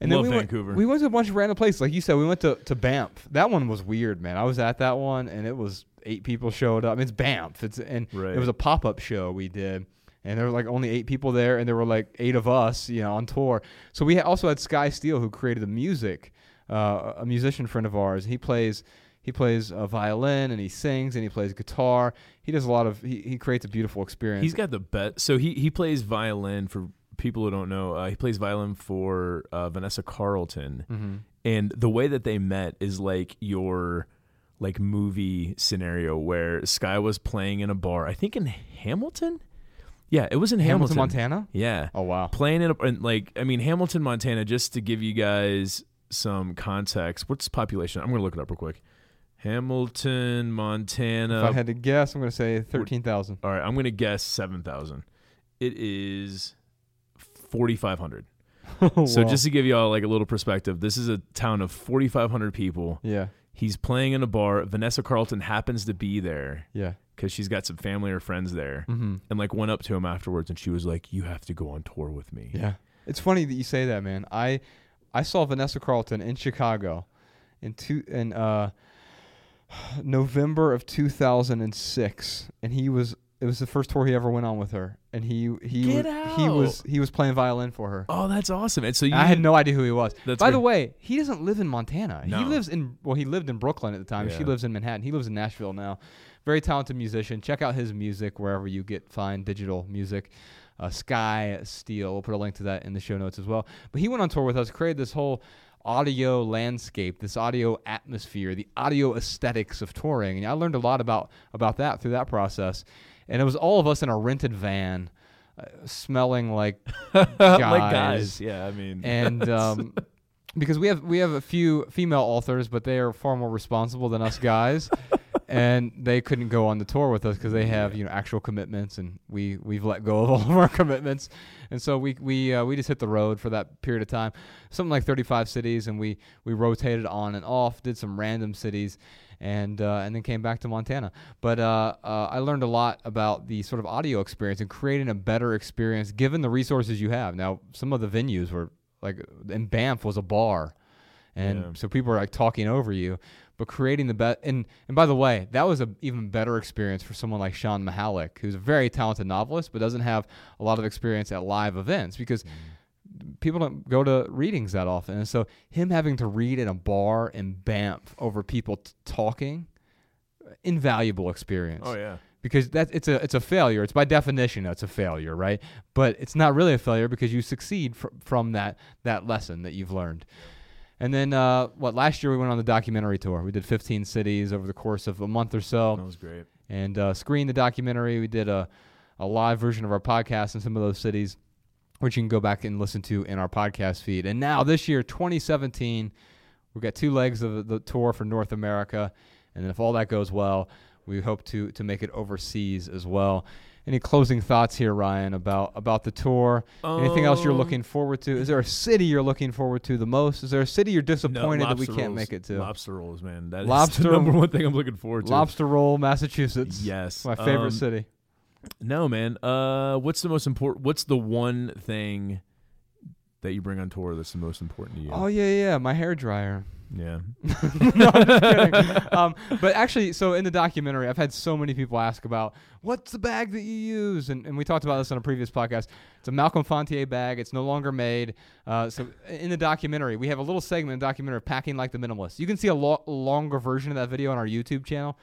And Love then we Vancouver. Went, we went to a bunch of random places, like you said. We went to, to Banff. That one was weird, man. I was at that one, and it was eight people showed up. I mean, it's Banff. It's and Right. it was a pop up show we did, and there were like only eight people there, and there were like eight of us, you know, on tour. So we also had Skye Steele, who created the music, uh, a musician friend of ours. He plays he plays a violin and he sings and he plays guitar. He does a lot of he, he creates a beautiful experience. He's got the best. So he he plays violin for people who don't know. Uh, he plays violin for uh, Vanessa Carlton, Mhm. and the way that they met is like your like movie scenario where Skye was playing in a bar. I think in Hamilton. Yeah, it was in Hamilton, Hamilton, Montana. Yeah, Oh wow. playing in a, and like I mean Hamilton, Montana. Just to give you guys some context, what's the population? I'm gonna look it up real quick. Hamilton, Montana. if I had to guess, I'm going to say thirteen thousand. All right, I'm gonna guess seven thousand. It is forty five hundred. So just to give you all like a little perspective, this is a town of forty five hundred people. yeah, He's playing in a bar. Vanessa Carlton happens to be there yeah. because she's got some family or friends there, Mm-hmm. and like went up to him afterwards, and she was like, "You have to go on tour with me." Yeah. It's funny that you say that, man. I I saw Vanessa Carlton in Chicago in two in uh November of 2006 and he was it was the first tour he ever went on with her and he he Get wa- he was he was playing violin for her. Oh, that's awesome. And so you, I had no idea who he was. That's By the way, he doesn't live in Montana. He lives in well, he lived in Brooklyn at the time. She lives in Manhattan. He lives in Nashville now. Very talented musician. Check out his music wherever you get fine digital music. Uh, Skye Steele. We'll put a link to that in the show notes as well. But he went on tour with us, created this whole audio landscape, this audio atmosphere, the audio aesthetics of touring, and I learned a lot about about that through that process. And it was all of us in a rented van, uh, smelling like like guys. guys. Yeah, I mean, and um, because we have we have a few female authors, but they are far more responsible than us guys, and they couldn't go on the tour with us because they have you know actual commitments, and we we've let go of all of our commitments, and so we we uh, we just hit the road for that period of time, something like 35 cities, and we we rotated on and off, did some random cities. And uh, and then came back to Montana, but uh, uh, I learned a lot about the sort of audio experience and creating a better experience given the resources you have. Now, some of the venues were like in Banff was a bar, and Yeah. so people were like talking over you. But creating the best, and and by the way, that was a even better experience for someone like Shawn Mihalik, who's a very talented novelist, but doesn't have a lot of experience at live events because people don't go to readings that often. And so him having to read in a bar in Banff over people t- talking, invaluable experience oh yeah, because that it's a it's a failure. It's by definition it's a failure, right? But it's not really a failure because you succeed fr- from that that lesson that you've learned. And then uh, what? Last year we went on the documentary tour. We did 15 cities over the course of a month or so, that was great. and uh, screened the documentary. We did a a live version of our podcast in some of those cities, which you can go back and listen to in our podcast feed. And now this year, 2017, We've got two legs of the, the tour for North America, and then if all that goes well, we hope to to make it overseas as well. Any closing thoughts here, Ryan, about about the tour? Anything else you're Um, looking forward to? Is there a city you're looking forward to the most? Is there a city you're No, disappointed that we can't make it to? Lobster rolls, man. That is Lobster- the number one thing I'm looking forward to. Lobster Roll, Massachusetts. Yes. my favorite Um, city. No, man. Uh, what's the most important? What's the one thing that you bring on tour that's the most important to you? Oh yeah, yeah, my hair dryer. yeah. no, I'm just kidding. Um, but actually, so in the documentary, I've had so many people ask about what's the bag that you use, and, and we talked about this on a previous podcast. It's a Malcolm Fontier bag. It's no longer made. Uh, so in the documentary, we have a little segment in the documentary of packing like the minimalist. You can see a lo- longer version of that video on our YouTube channel.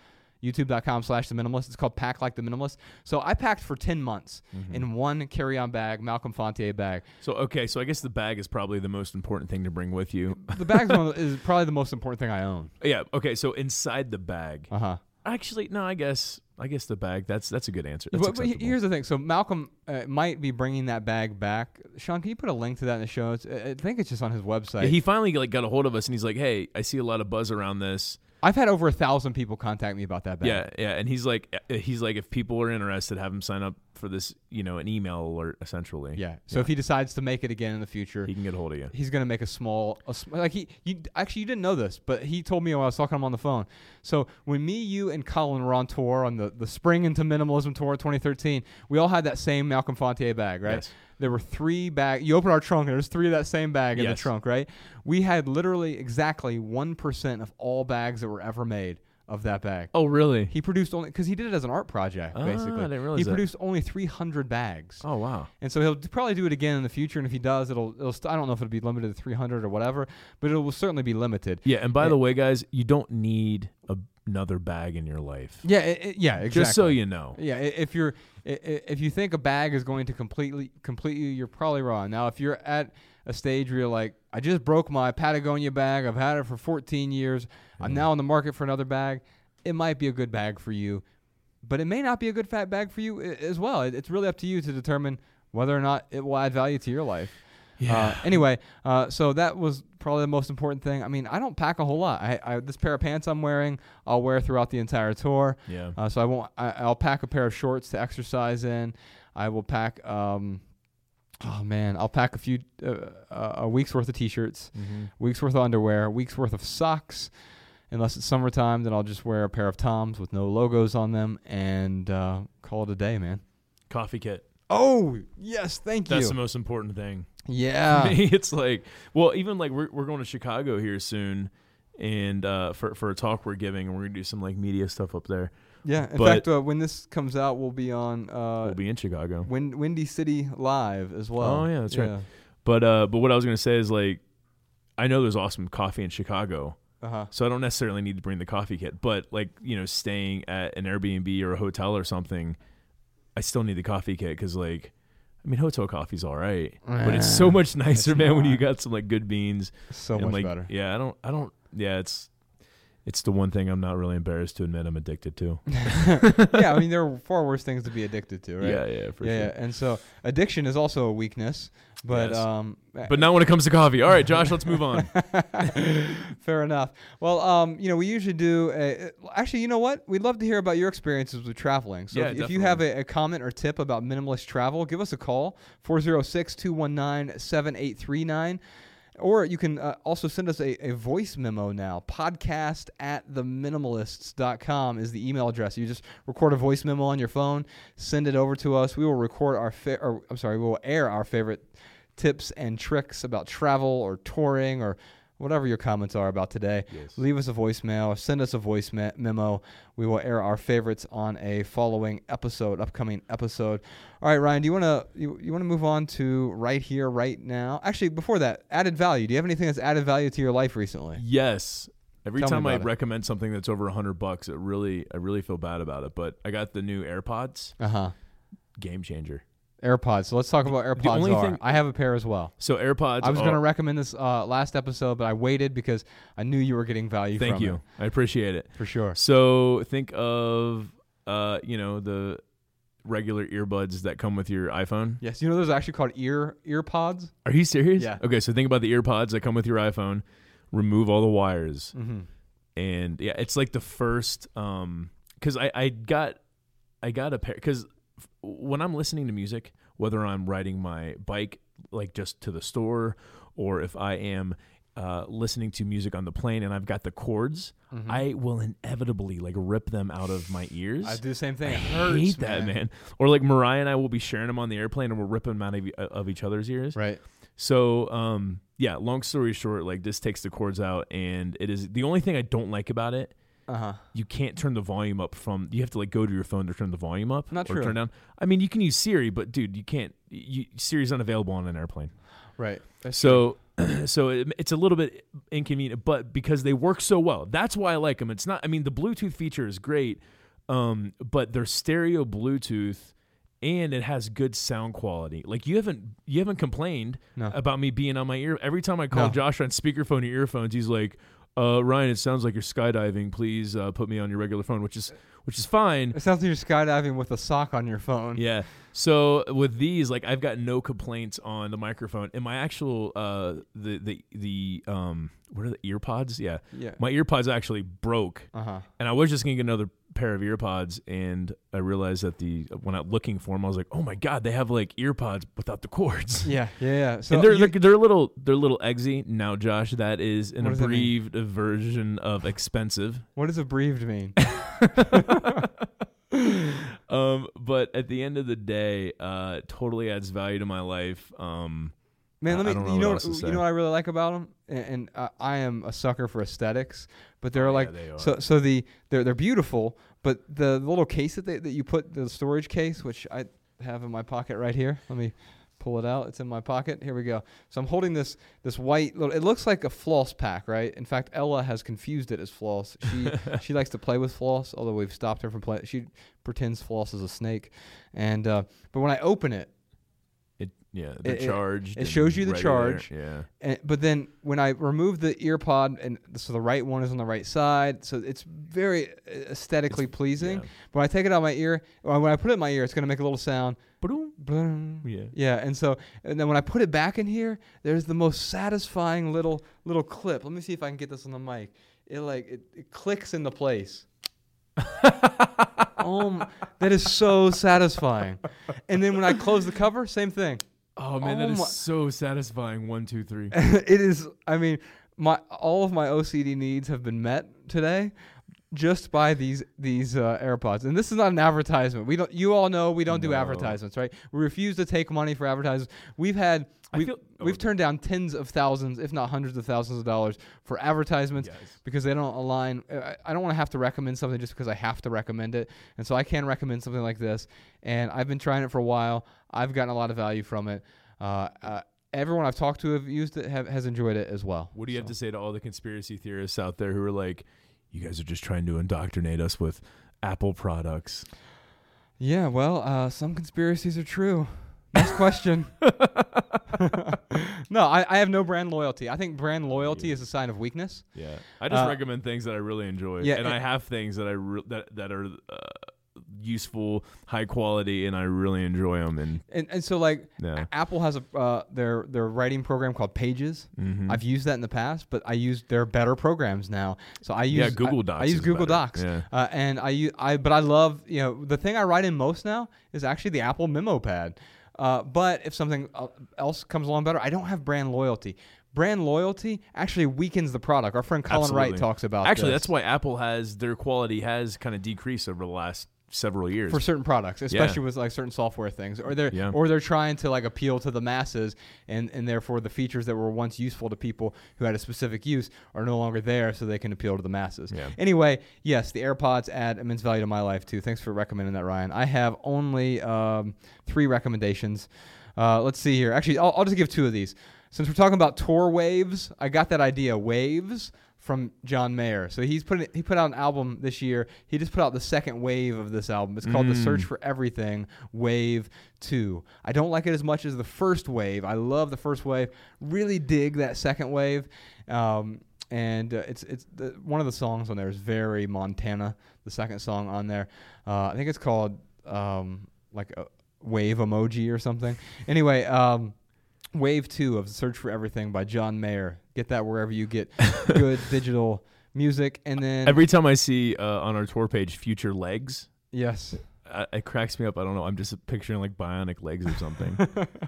YouTube.com slash the minimalist. It's called Pack Like the Minimalist. So I packed for 10 months Mm-hmm. in one carry on bag, Malcolm Fontier bag. So okay, so I guess the bag is probably the most important thing to bring with you. The bag is probably the most important thing I own. yeah. Okay. So inside the bag, Uh huh. actually, no. I guess I guess the bag. That's that's a good answer. But, but here's the thing. So Malcolm uh, might be bringing that bag back. Sean, can you put a link to that in the show I think it's just on his website. Yeah, he finally like got a hold of us and he's like, "Hey, I see a lot of buzz around this. I've had over a thousand people contact me about that bag. Yeah, yeah." And he's like, uh, "He's like, if people are interested, have him sign up for this, you know, an email alert essentially. Yeah. So if he decides to make it again in the future, he can get a hold of you. he's gonna make a small, a sm- like he, you actually you didn't know this, but he told me when I was talking to him on the phone. So when me, you, and Colin were on tour on the the Spring into Minimalism tour 2013, we all had that same Malcolm Fontier bag, right? Yes. There were three bag. You open our trunk, and there's three of that same bag in the trunk, right? We had literally exactly one percent of all bags that were ever made of that bag. Oh, really? He produced only because he did it as an art project, Ah, basically. I didn't realize he that. produced only 300 bags. Oh, wow. And so he'll probably do it again in the future. And if he does, it'll, it'll st- I don't know if it'll be limited to 300 or whatever, but it will certainly be limited. Yeah, and by the way, guys, you don't need a, another bag in your life. Yeah, it, it- yeah, exactly. Just so you know. Yeah, if you're if you think a bag is going to completely complete you, you're probably wrong. Now, if you're at a stage where you're like, I just broke my Patagonia bag. I've had it for 14 years. I'm mm. now in the market for another bag. It might be a good bag for you, but it may not be a good fat bag for you as well. It's really up to you to determine whether or not it will add value to your life. Uh, anyway, uh, so that was probably the most important thing. I mean, I don't pack a whole lot. I, I this pair of pants I'm wearing, I'll wear throughout the entire tour. Yeah. Uh, so I won't. I, I'll pack a pair of shorts to exercise in. I will pack. Um, oh man, I'll pack a few uh, uh, a week's worth of t-shirts, Mm-hmm. week's worth of underwear, week's worth of socks. Unless it's summertime, then I'll just wear a pair of Toms with no logos on them and uh, call it a day, man. Coffee kit. Oh yes, thank That's you. That's the most important thing. Yeah. Me, it's like, well, even like we're we're going to Chicago here soon, and uh, for for a talk we're giving, and we're gonna do some like media stuff up there. Yeah. In But- fact, uh, when this comes out, we'll be on uh, we'll be in Chicago. Win- Windy City Live as well. Oh, yeah, that's right. But uh, but what I was gonna say is like, I know there's awesome coffee in Chicago, Uh huh. so I don't necessarily need to bring the coffee kit. But like you know, staying at an Airbnb or a hotel or something, I still need the coffee kit because like. I mean, hotel coffee's all right, but it's so much nicer, man, when you got some like good beans. So and, much like, better. Yeah, I don't, I don't. Yeah, it's, it's the one thing I'm not really embarrassed to admit I'm addicted to. yeah, I mean there are far worse things to be addicted to, right? Yeah, yeah, for yeah, sure. yeah. And so addiction is also a weakness, but Yes. um, But not when it comes to coffee. All right, Josh, let's move on. fair enough. Well, um, you know, we usually do. A, actually, you know what? We'd love to hear about your experiences with traveling. So Yeah, if, if you have a, a comment or tip about minimalist travel, give us a call 406-219-7839. Or you can uh, also send us a, a voice memo now. Podcast at theminimalists.com is the email address. You just record a voice memo on your phone, send it over to us. We will record our, fa- or I'm sorry, we will air our favorite tips and tricks about travel or touring or whatever your comments are about today. Yes. Leave us a voicemail or send us a voice me- memo. We will air our favorites on a following episode, upcoming episode. All right, Ryan, do you want to you, you want to move on to right here, right now? Actually, before that, added value. Do you have anything that's added value to your life recently? Yes. Every Tell time I it. recommend something that's over a hundred bucks, it really, I really feel bad about it. But I got the new AirPods, Uh huh. game changer. AirPods. So let's talk about AirPods. only are. thing- I have a pair as well. So AirPods. I was going to recommend this uh, last episode, but I waited because I knew you were getting value. Thank you. it, I appreciate it. for sure. So think of, uh, you know, the regular earbuds that come with your iPhone. Yes, you know those are actually called ear ear pods. Are you serious? Yeah. Okay, so think about the earpods that come with your iPhone. remove all the wires, Mm-hmm. and yeah, it's like the first um because I I got I got a pair because when I'm listening to music, whether I'm riding my bike like just to the store or if I am uh, listening to music on the plane and I've got the chords, I will inevitably like rip them out of my ears. Mm-hmm. I do the same thing. I hurts, hate that, man. Or like Mariah and I will be sharing them on the airplane and we'll rip them out of, e- of each other's ears. Right. So, um, yeah, long story short, like this takes the chords out, and it is the only thing I don't like about it. Uh huh. You can't turn the volume up from. You have to like go to your phone to turn the volume up Not or true. turn down. I mean, you can use Siri, but dude, you can't. You, Siri's unavailable on an airplane. Right. That's So, so it, it's a little bit inconvenient, but because they work so well, that's why I like them. It's not. I mean, the Bluetooth feature is great, um, but they're stereo Bluetooth, and it has good sound quality. Like you haven't you haven't complained No. about me being on my ear. Every time I call No. Josh on speakerphone or earphones, he's like. Uh, Ryan, it sounds like you're skydiving. Please uh, put me on your regular phone, which is which is fine. It sounds like you're skydiving with a sock on your phone. Yeah. So with these, like I've got no complaints on the microphone. And my actual uh the the the um what are the ear pods? Yeah. Yeah. My ear pods actually broke. Uh huh. And I was just gonna get another pair of earpods and I realized that the when I'm looking for them I was like, "Oh my god, they have like earpods without the cords." Yeah. Yeah. Yeah. So and they're, you- they're they're a little they're a little eggsy. Now, Josh, that is an What does that mean? abbreviated version of expensive. what does abbreviated mean? um, but at the end of the day, uh, totally adds value to my life. Um, Man, let me. know you know, you know what I really like about them, and, and uh, I am a sucker for aesthetics. But they're Oh, yeah, like, they so so the they're they're beautiful, but the little case that they, that you put the storage case, which I have in my pocket right here. Let me pull it out. It's in my pocket. Here we go. So I'm holding this this white little. It looks like a floss pack, right? In fact, Ella has confused it as floss. She she likes to play with floss, although we've stopped her from playing. She pretends floss is a snake, and uh, but when I open it. Yeah, they're It- it- it shows you the charge. Yeah, And, but then when I remove the ear pod, and so the right one is on the right side, so it's very uh, aesthetically pleasing. yeah. But when I take it out of my ear, or when I put it in my ear, it's gonna make a little sound. Yeah. Yeah, and so and then when I put it back in here, there's the most satisfying little little clip. Let me see if I can get this on the mic. It like it, it clicks into place. oh, that is so satisfying. And then when I close the cover, same thing. Oh man, Oh that is my- so satisfying. One, two, three. it is i mean my all of my ocd needs have been met today just by these these uh, airpods. And this is not an advertisement. We don't you all know we don't do advertisements right? We refuse to take money for advertisements. We've had we've, feel- oh, we've turned down tens of thousands if not hundreds of thousands of dollars for advertisements Yes. because they don't align I- I don't want to have to recommend something just because I have to recommend it. And so I can recommend something like this and I've been trying it for a while. I've gotten a lot of value from it. Uh, uh, everyone I've talked to have used it have, has enjoyed it as well. What do you have to say to all the conspiracy theorists out there who are like, "You guys are just trying to indoctrinate us with Apple products"? yeah well uh, some conspiracies are true next question no I, I have no brand loyalty I think brand loyalty is a sign of weakness Yeah, I just Uh, recommend things that I really enjoy. yeah, and and- I have things that I re- that that are uh, useful, high quality, and I really enjoy them. And and, and so like Yeah. Apple has a uh, their their writing program called Pages. Mhm. I've used that in the past, but I use their better programs now. So I use Yeah, Google I- Docs I, use is Google better. Docs, Yeah. uh, and I use I but I love you know the thing I write in most now is actually the Apple Memo Pad. Uh, but if something else comes along better, I don't have brand loyalty. Brand loyalty actually weakens the product. Our friend Colin Wright talks about Actually, this that's why Apple has their quality has kind of decreased over the last several years. for certain products, especially with like certain software things, or they're Yeah. or they're trying to like appeal to the masses, and and therefore the features that were once useful to people who had a specific use are no longer there, so they can appeal to the masses. Yeah. Anyway, yes, the AirPods add immense value to my life too. Thanks for recommending that, Ryan. I have only um, three recommendations. Uh, let's see here. Actually, I'll, I'll just give two of these. Since we're talking about tour waves, I got that idea. Waves from John Mayer. So he's put he put out an album this year. He just put out the second wave of this album. It's called The Mm. Search for Everything Wave 2. I don't like it as much as the first wave. I love the first wave. Really dig that second wave. Um, and uh, it's it's the, one of the songs on there is very Montana. The second song on there, uh, I think it's called um, like a wave emoji or something. Anyway, um, Wave two of Search for Everything by John Mayer. Get that wherever you get good digital music. And then Every time I see uh, on our tour page "Future Legs," yes, uh, it cracks me up. I don't know. I'm just picturing like bionic legs or something.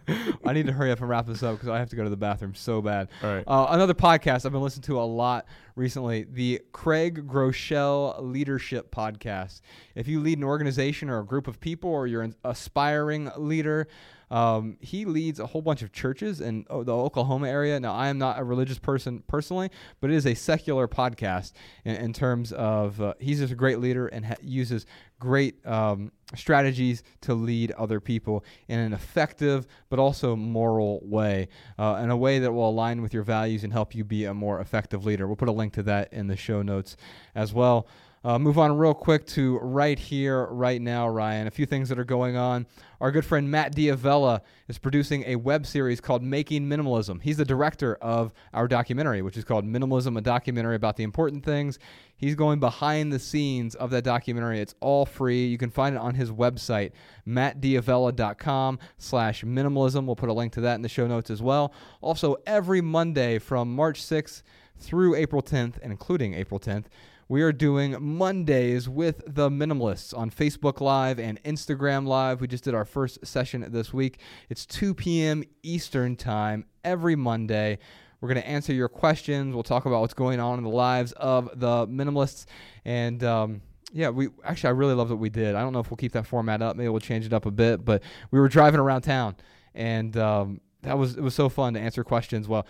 I need to hurry up and wrap this up because I have to go to the bathroom so bad. All right. Uh, another podcast I've been listening to a lot recently, the Craig Groeschel Leadership Podcast. If you lead an organization or a group of people, or you're an aspiring leader, um, he leads a whole bunch of churches in oh, the Oklahoma area. Now, I am not a religious person personally, but it is a secular podcast in, in terms of uh, he's just a great leader and ha- uses great um, strategies to lead other people in an effective but also moral way, uh, in a way that will align with your values and help you be a more effective leader. We'll put a link to that in the show notes as well. Uh, move on real quick to right here, right now, Ryan. A few things that are going on. Our good friend Matt D'Avella is producing a web series called Making Minimalism. He's the director of our documentary, which is called Minimalism, a documentary about the important things. He's going behind the scenes of that documentary. It's all free. You can find it on his website, mattdavella.com slash minimalism. We'll put a link to that in the show notes as well. Also, every Monday from March 6th through April 10th, and including April 10th, we are doing Mondays with the Minimalists on Facebook Live and Instagram Live. We just did our first session this week. It's 2 p.m. Eastern Time every Monday. We're going to answer your questions. We'll talk about what's going on in the lives of the minimalists. And um, yeah, we actually, I really love what we did. I don't know if we'll keep that format up. Maybe we'll change it up a bit. But we were driving around town, and um, that was it was so fun to answer questions. Well,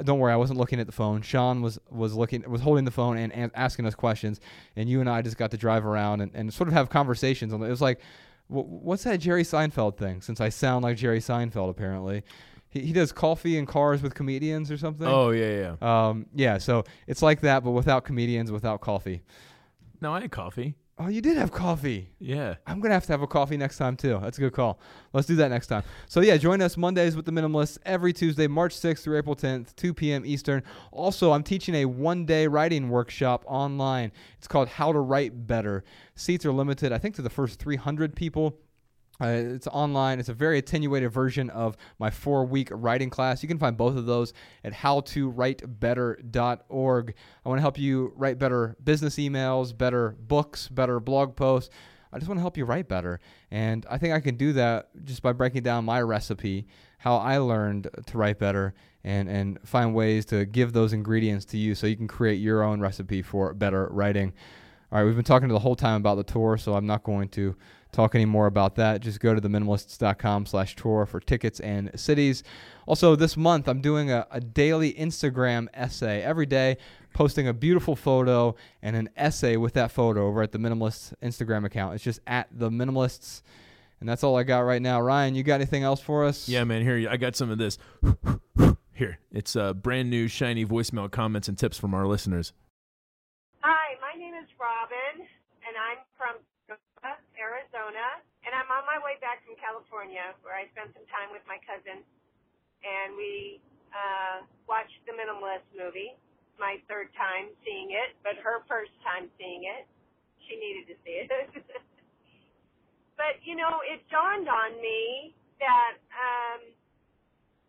don't worry, I wasn't looking at the phone. Sean was was looking was holding the phone and, and asking us questions, and you and I just got to drive around and, and sort of have conversations. On it. it was like, wh- what's that Jerry Seinfeld thing? Since I sound like Jerry Seinfeld, apparently. He, he does coffee and cars with comedians or something. oh yeah, yeah. Um, yeah, so it's like that, but without comedians, without coffee. No, I had coffee. Oh, you did have coffee. Yeah. I'm gonna have to have a coffee next time too. That's a good call. Let's do that next time. So yeah, join us Mondays with the Minimalists every Tuesday, March 6th through April 10th, 2 p.m. Eastern. Also, I'm teaching a one-day writing workshop online. It's called How to Write Better. Seats are limited, I think, to the first 300 people. Uh, it's online. It's a very attenuated version of my four week writing class. You can find both of those at howtowritebetter.org. I want to help you write better business emails, better books, better blog posts. I just want to help you write better. And I think I can do that just by breaking down my recipe, how I learned to write better, and, and find ways to give those ingredients to you so you can create your own recipe for better writing. All right, we've been talking the whole time about the tour, so I'm not going to talk any more about that. Just go to theminimalists.com slash tour for tickets and cities. Also, this month, I'm doing a, a daily Instagram essay every day, posting a beautiful photo and an essay with that photo over at the Minimalists Instagram account. It's just at the Minimalists. And that's all I got right now. Ryan, you got anything else for us? Yeah, man. Here, I got some of this. Here, it's uh, brand new, shiny voicemail comments and tips from our listeners. Hi, my name is Robin, and I'm from Arizona, and I'm on my way back from California, where I spent some time with my cousin, and we uh, watched the Minimalist movie. My third time seeing it, but her first time seeing it. She needed to see it. but you know, it dawned on me that um,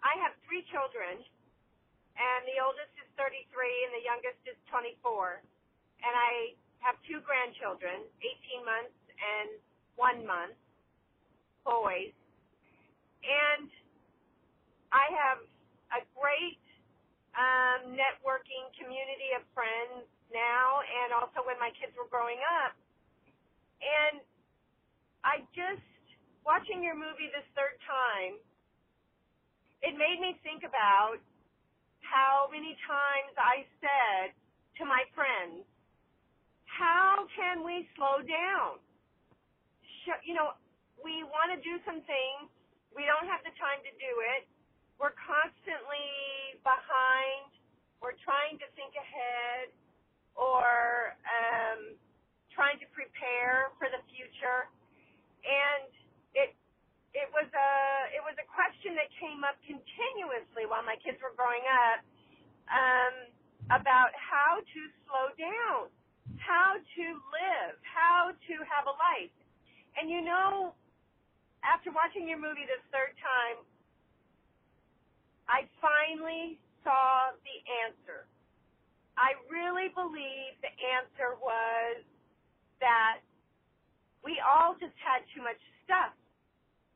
I have three children, and the oldest is 33, and the youngest is 24 and I have two grandchildren, 18 months and one month, boys. And I have a great um, networking community of friends now, and also when my kids were growing up. And I just, watching your movie this third time, it made me think about how many times I said to my friends, how can we slow down? You know, we want to do some things. We don't have the time to do it. We're constantly behind. We're trying to think ahead or um, trying to prepare for the future. And it it was a it was a question that came up continuously while my kids were growing up um, about how to slow down how to live, how to have a life. And you know, after watching your movie this third time, I finally saw the answer. I really believe the answer was that we all just had too much stuff.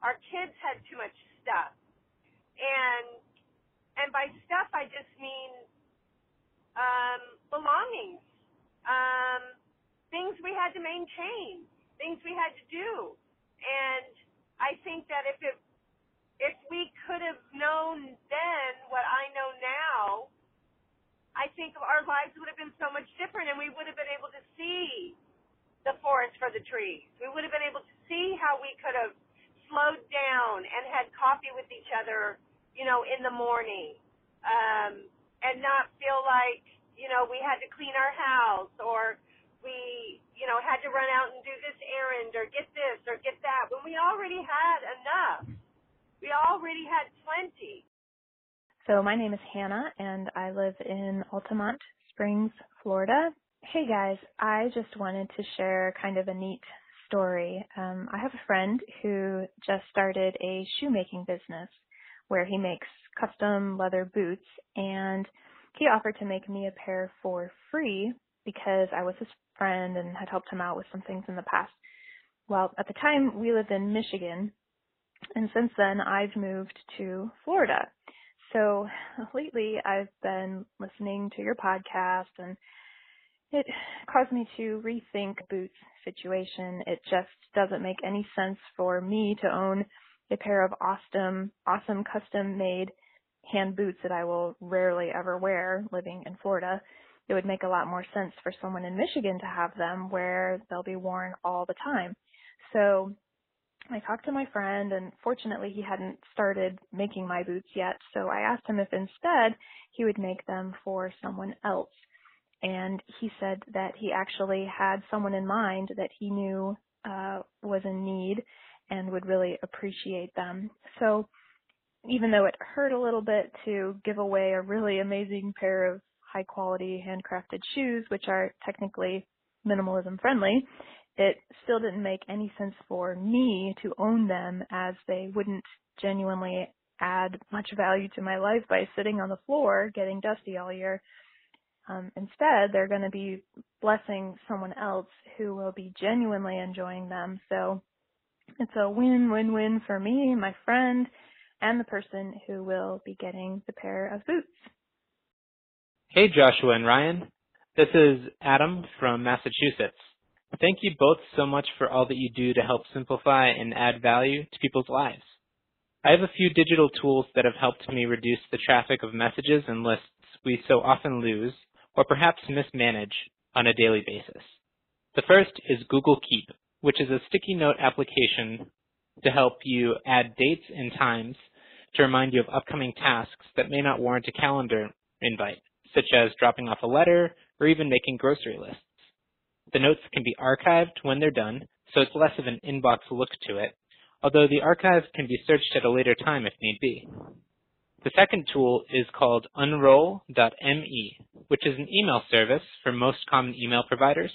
Our kids had too much stuff. And and by stuff I just mean um belongings. Um things we had to maintain, things we had to do. And I think that if it if we could have known then what I know now, I think our lives would have been so much different and we would have been able to see the forest for the trees. We would have been able to see how we could have slowed down and had coffee with each other, you know, in the morning. Um, and not feel like, you know, we had to clean our house or we, you know, had to run out and do this errand or get this or get that when we already had enough. We already had plenty. So my name is Hannah and I live in Altamonte Springs, Florida. Hey guys, I just wanted to share kind of a neat story. Um, I have a friend who just started a shoemaking business where he makes custom leather boots and he offered to make me a pair for free because I was his friend and had helped him out with some things in the past. Well, at the time we lived in Michigan and since then I've moved to Florida. So lately I've been listening to your podcast and it caused me to rethink Boots' situation. It just doesn't make any sense for me to own a pair of awesome, awesome custom made hand boots that I will rarely ever wear living in Florida. It would make a lot more sense for someone in Michigan to have them where they'll be worn all the time. So I talked to my friend and fortunately he hadn't started making my boots yet, so I asked him if instead he would make them for someone else. And he said that he actually had someone in mind that he knew uh, was in need and would really appreciate them. So even though it hurt a little bit to give away a really amazing pair of high quality handcrafted shoes, which are technically minimalism friendly, it still didn't make any sense for me to own them as they wouldn't genuinely add much value to my life by sitting on the floor getting dusty all year. Um, instead, they're going to be blessing someone else who will be genuinely enjoying them. So it's a win-win-win for me, my friend, and the person who will be getting the pair of boots. Hey, Joshua and Ryan. This is Adam from Massachusetts. Thank you both so much for all that you do to help simplify and add value to people's lives. I have a few digital tools that have helped me reduce the traffic of messages and lists we so often lose or perhaps mismanage on a daily basis. The first is Google Keep, which is a sticky note application to help you add dates and times to remind you of upcoming tasks that may not warrant a calendar invite, such as dropping off a letter or even making grocery lists. The notes can be archived when they're done, so it's less of an inbox look to it, although the archive can be searched at a later time if need be. The second tool is called unroll.me, which is an email service for most common email providers,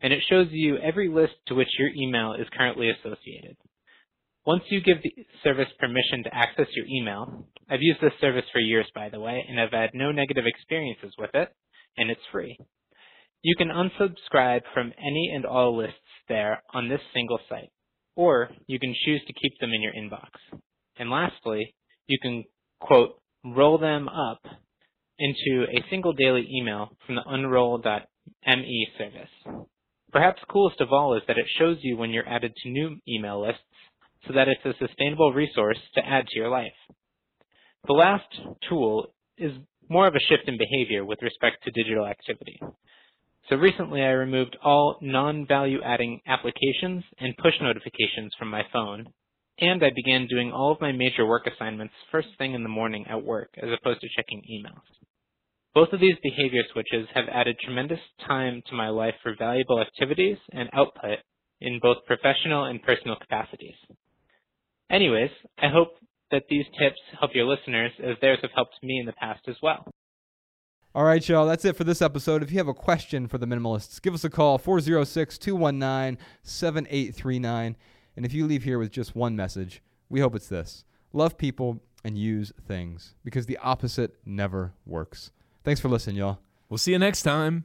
and it shows you every list to which your email is currently associated. Once you give the service permission to access your email, I've used this service for years by the way, and I've had no negative experiences with it, and it's free. You can unsubscribe from any and all lists there on this single site, or you can choose to keep them in your inbox. And lastly, you can, quote, roll them up into a single daily email from the unroll.me service. Perhaps coolest of all is that it shows you when you're added to new email lists so that it's a sustainable resource to add to your life. The last tool is more of a shift in behavior with respect to digital activity. So recently I removed all non-value adding applications and push notifications from my phone, and I began doing all of my major work assignments first thing in the morning at work as opposed to checking emails. Both of these behavior switches have added tremendous time to my life for valuable activities and output in both professional and personal capacities. Anyways, I hope that these tips help your listeners as theirs have helped me in the past as well. All right, y'all. That's it for this episode. If you have a question for the minimalists, give us a call 406 219 7839. And if you leave here with just one message, we hope it's this love people and use things because the opposite never works. Thanks for listening, y'all. We'll see you next time.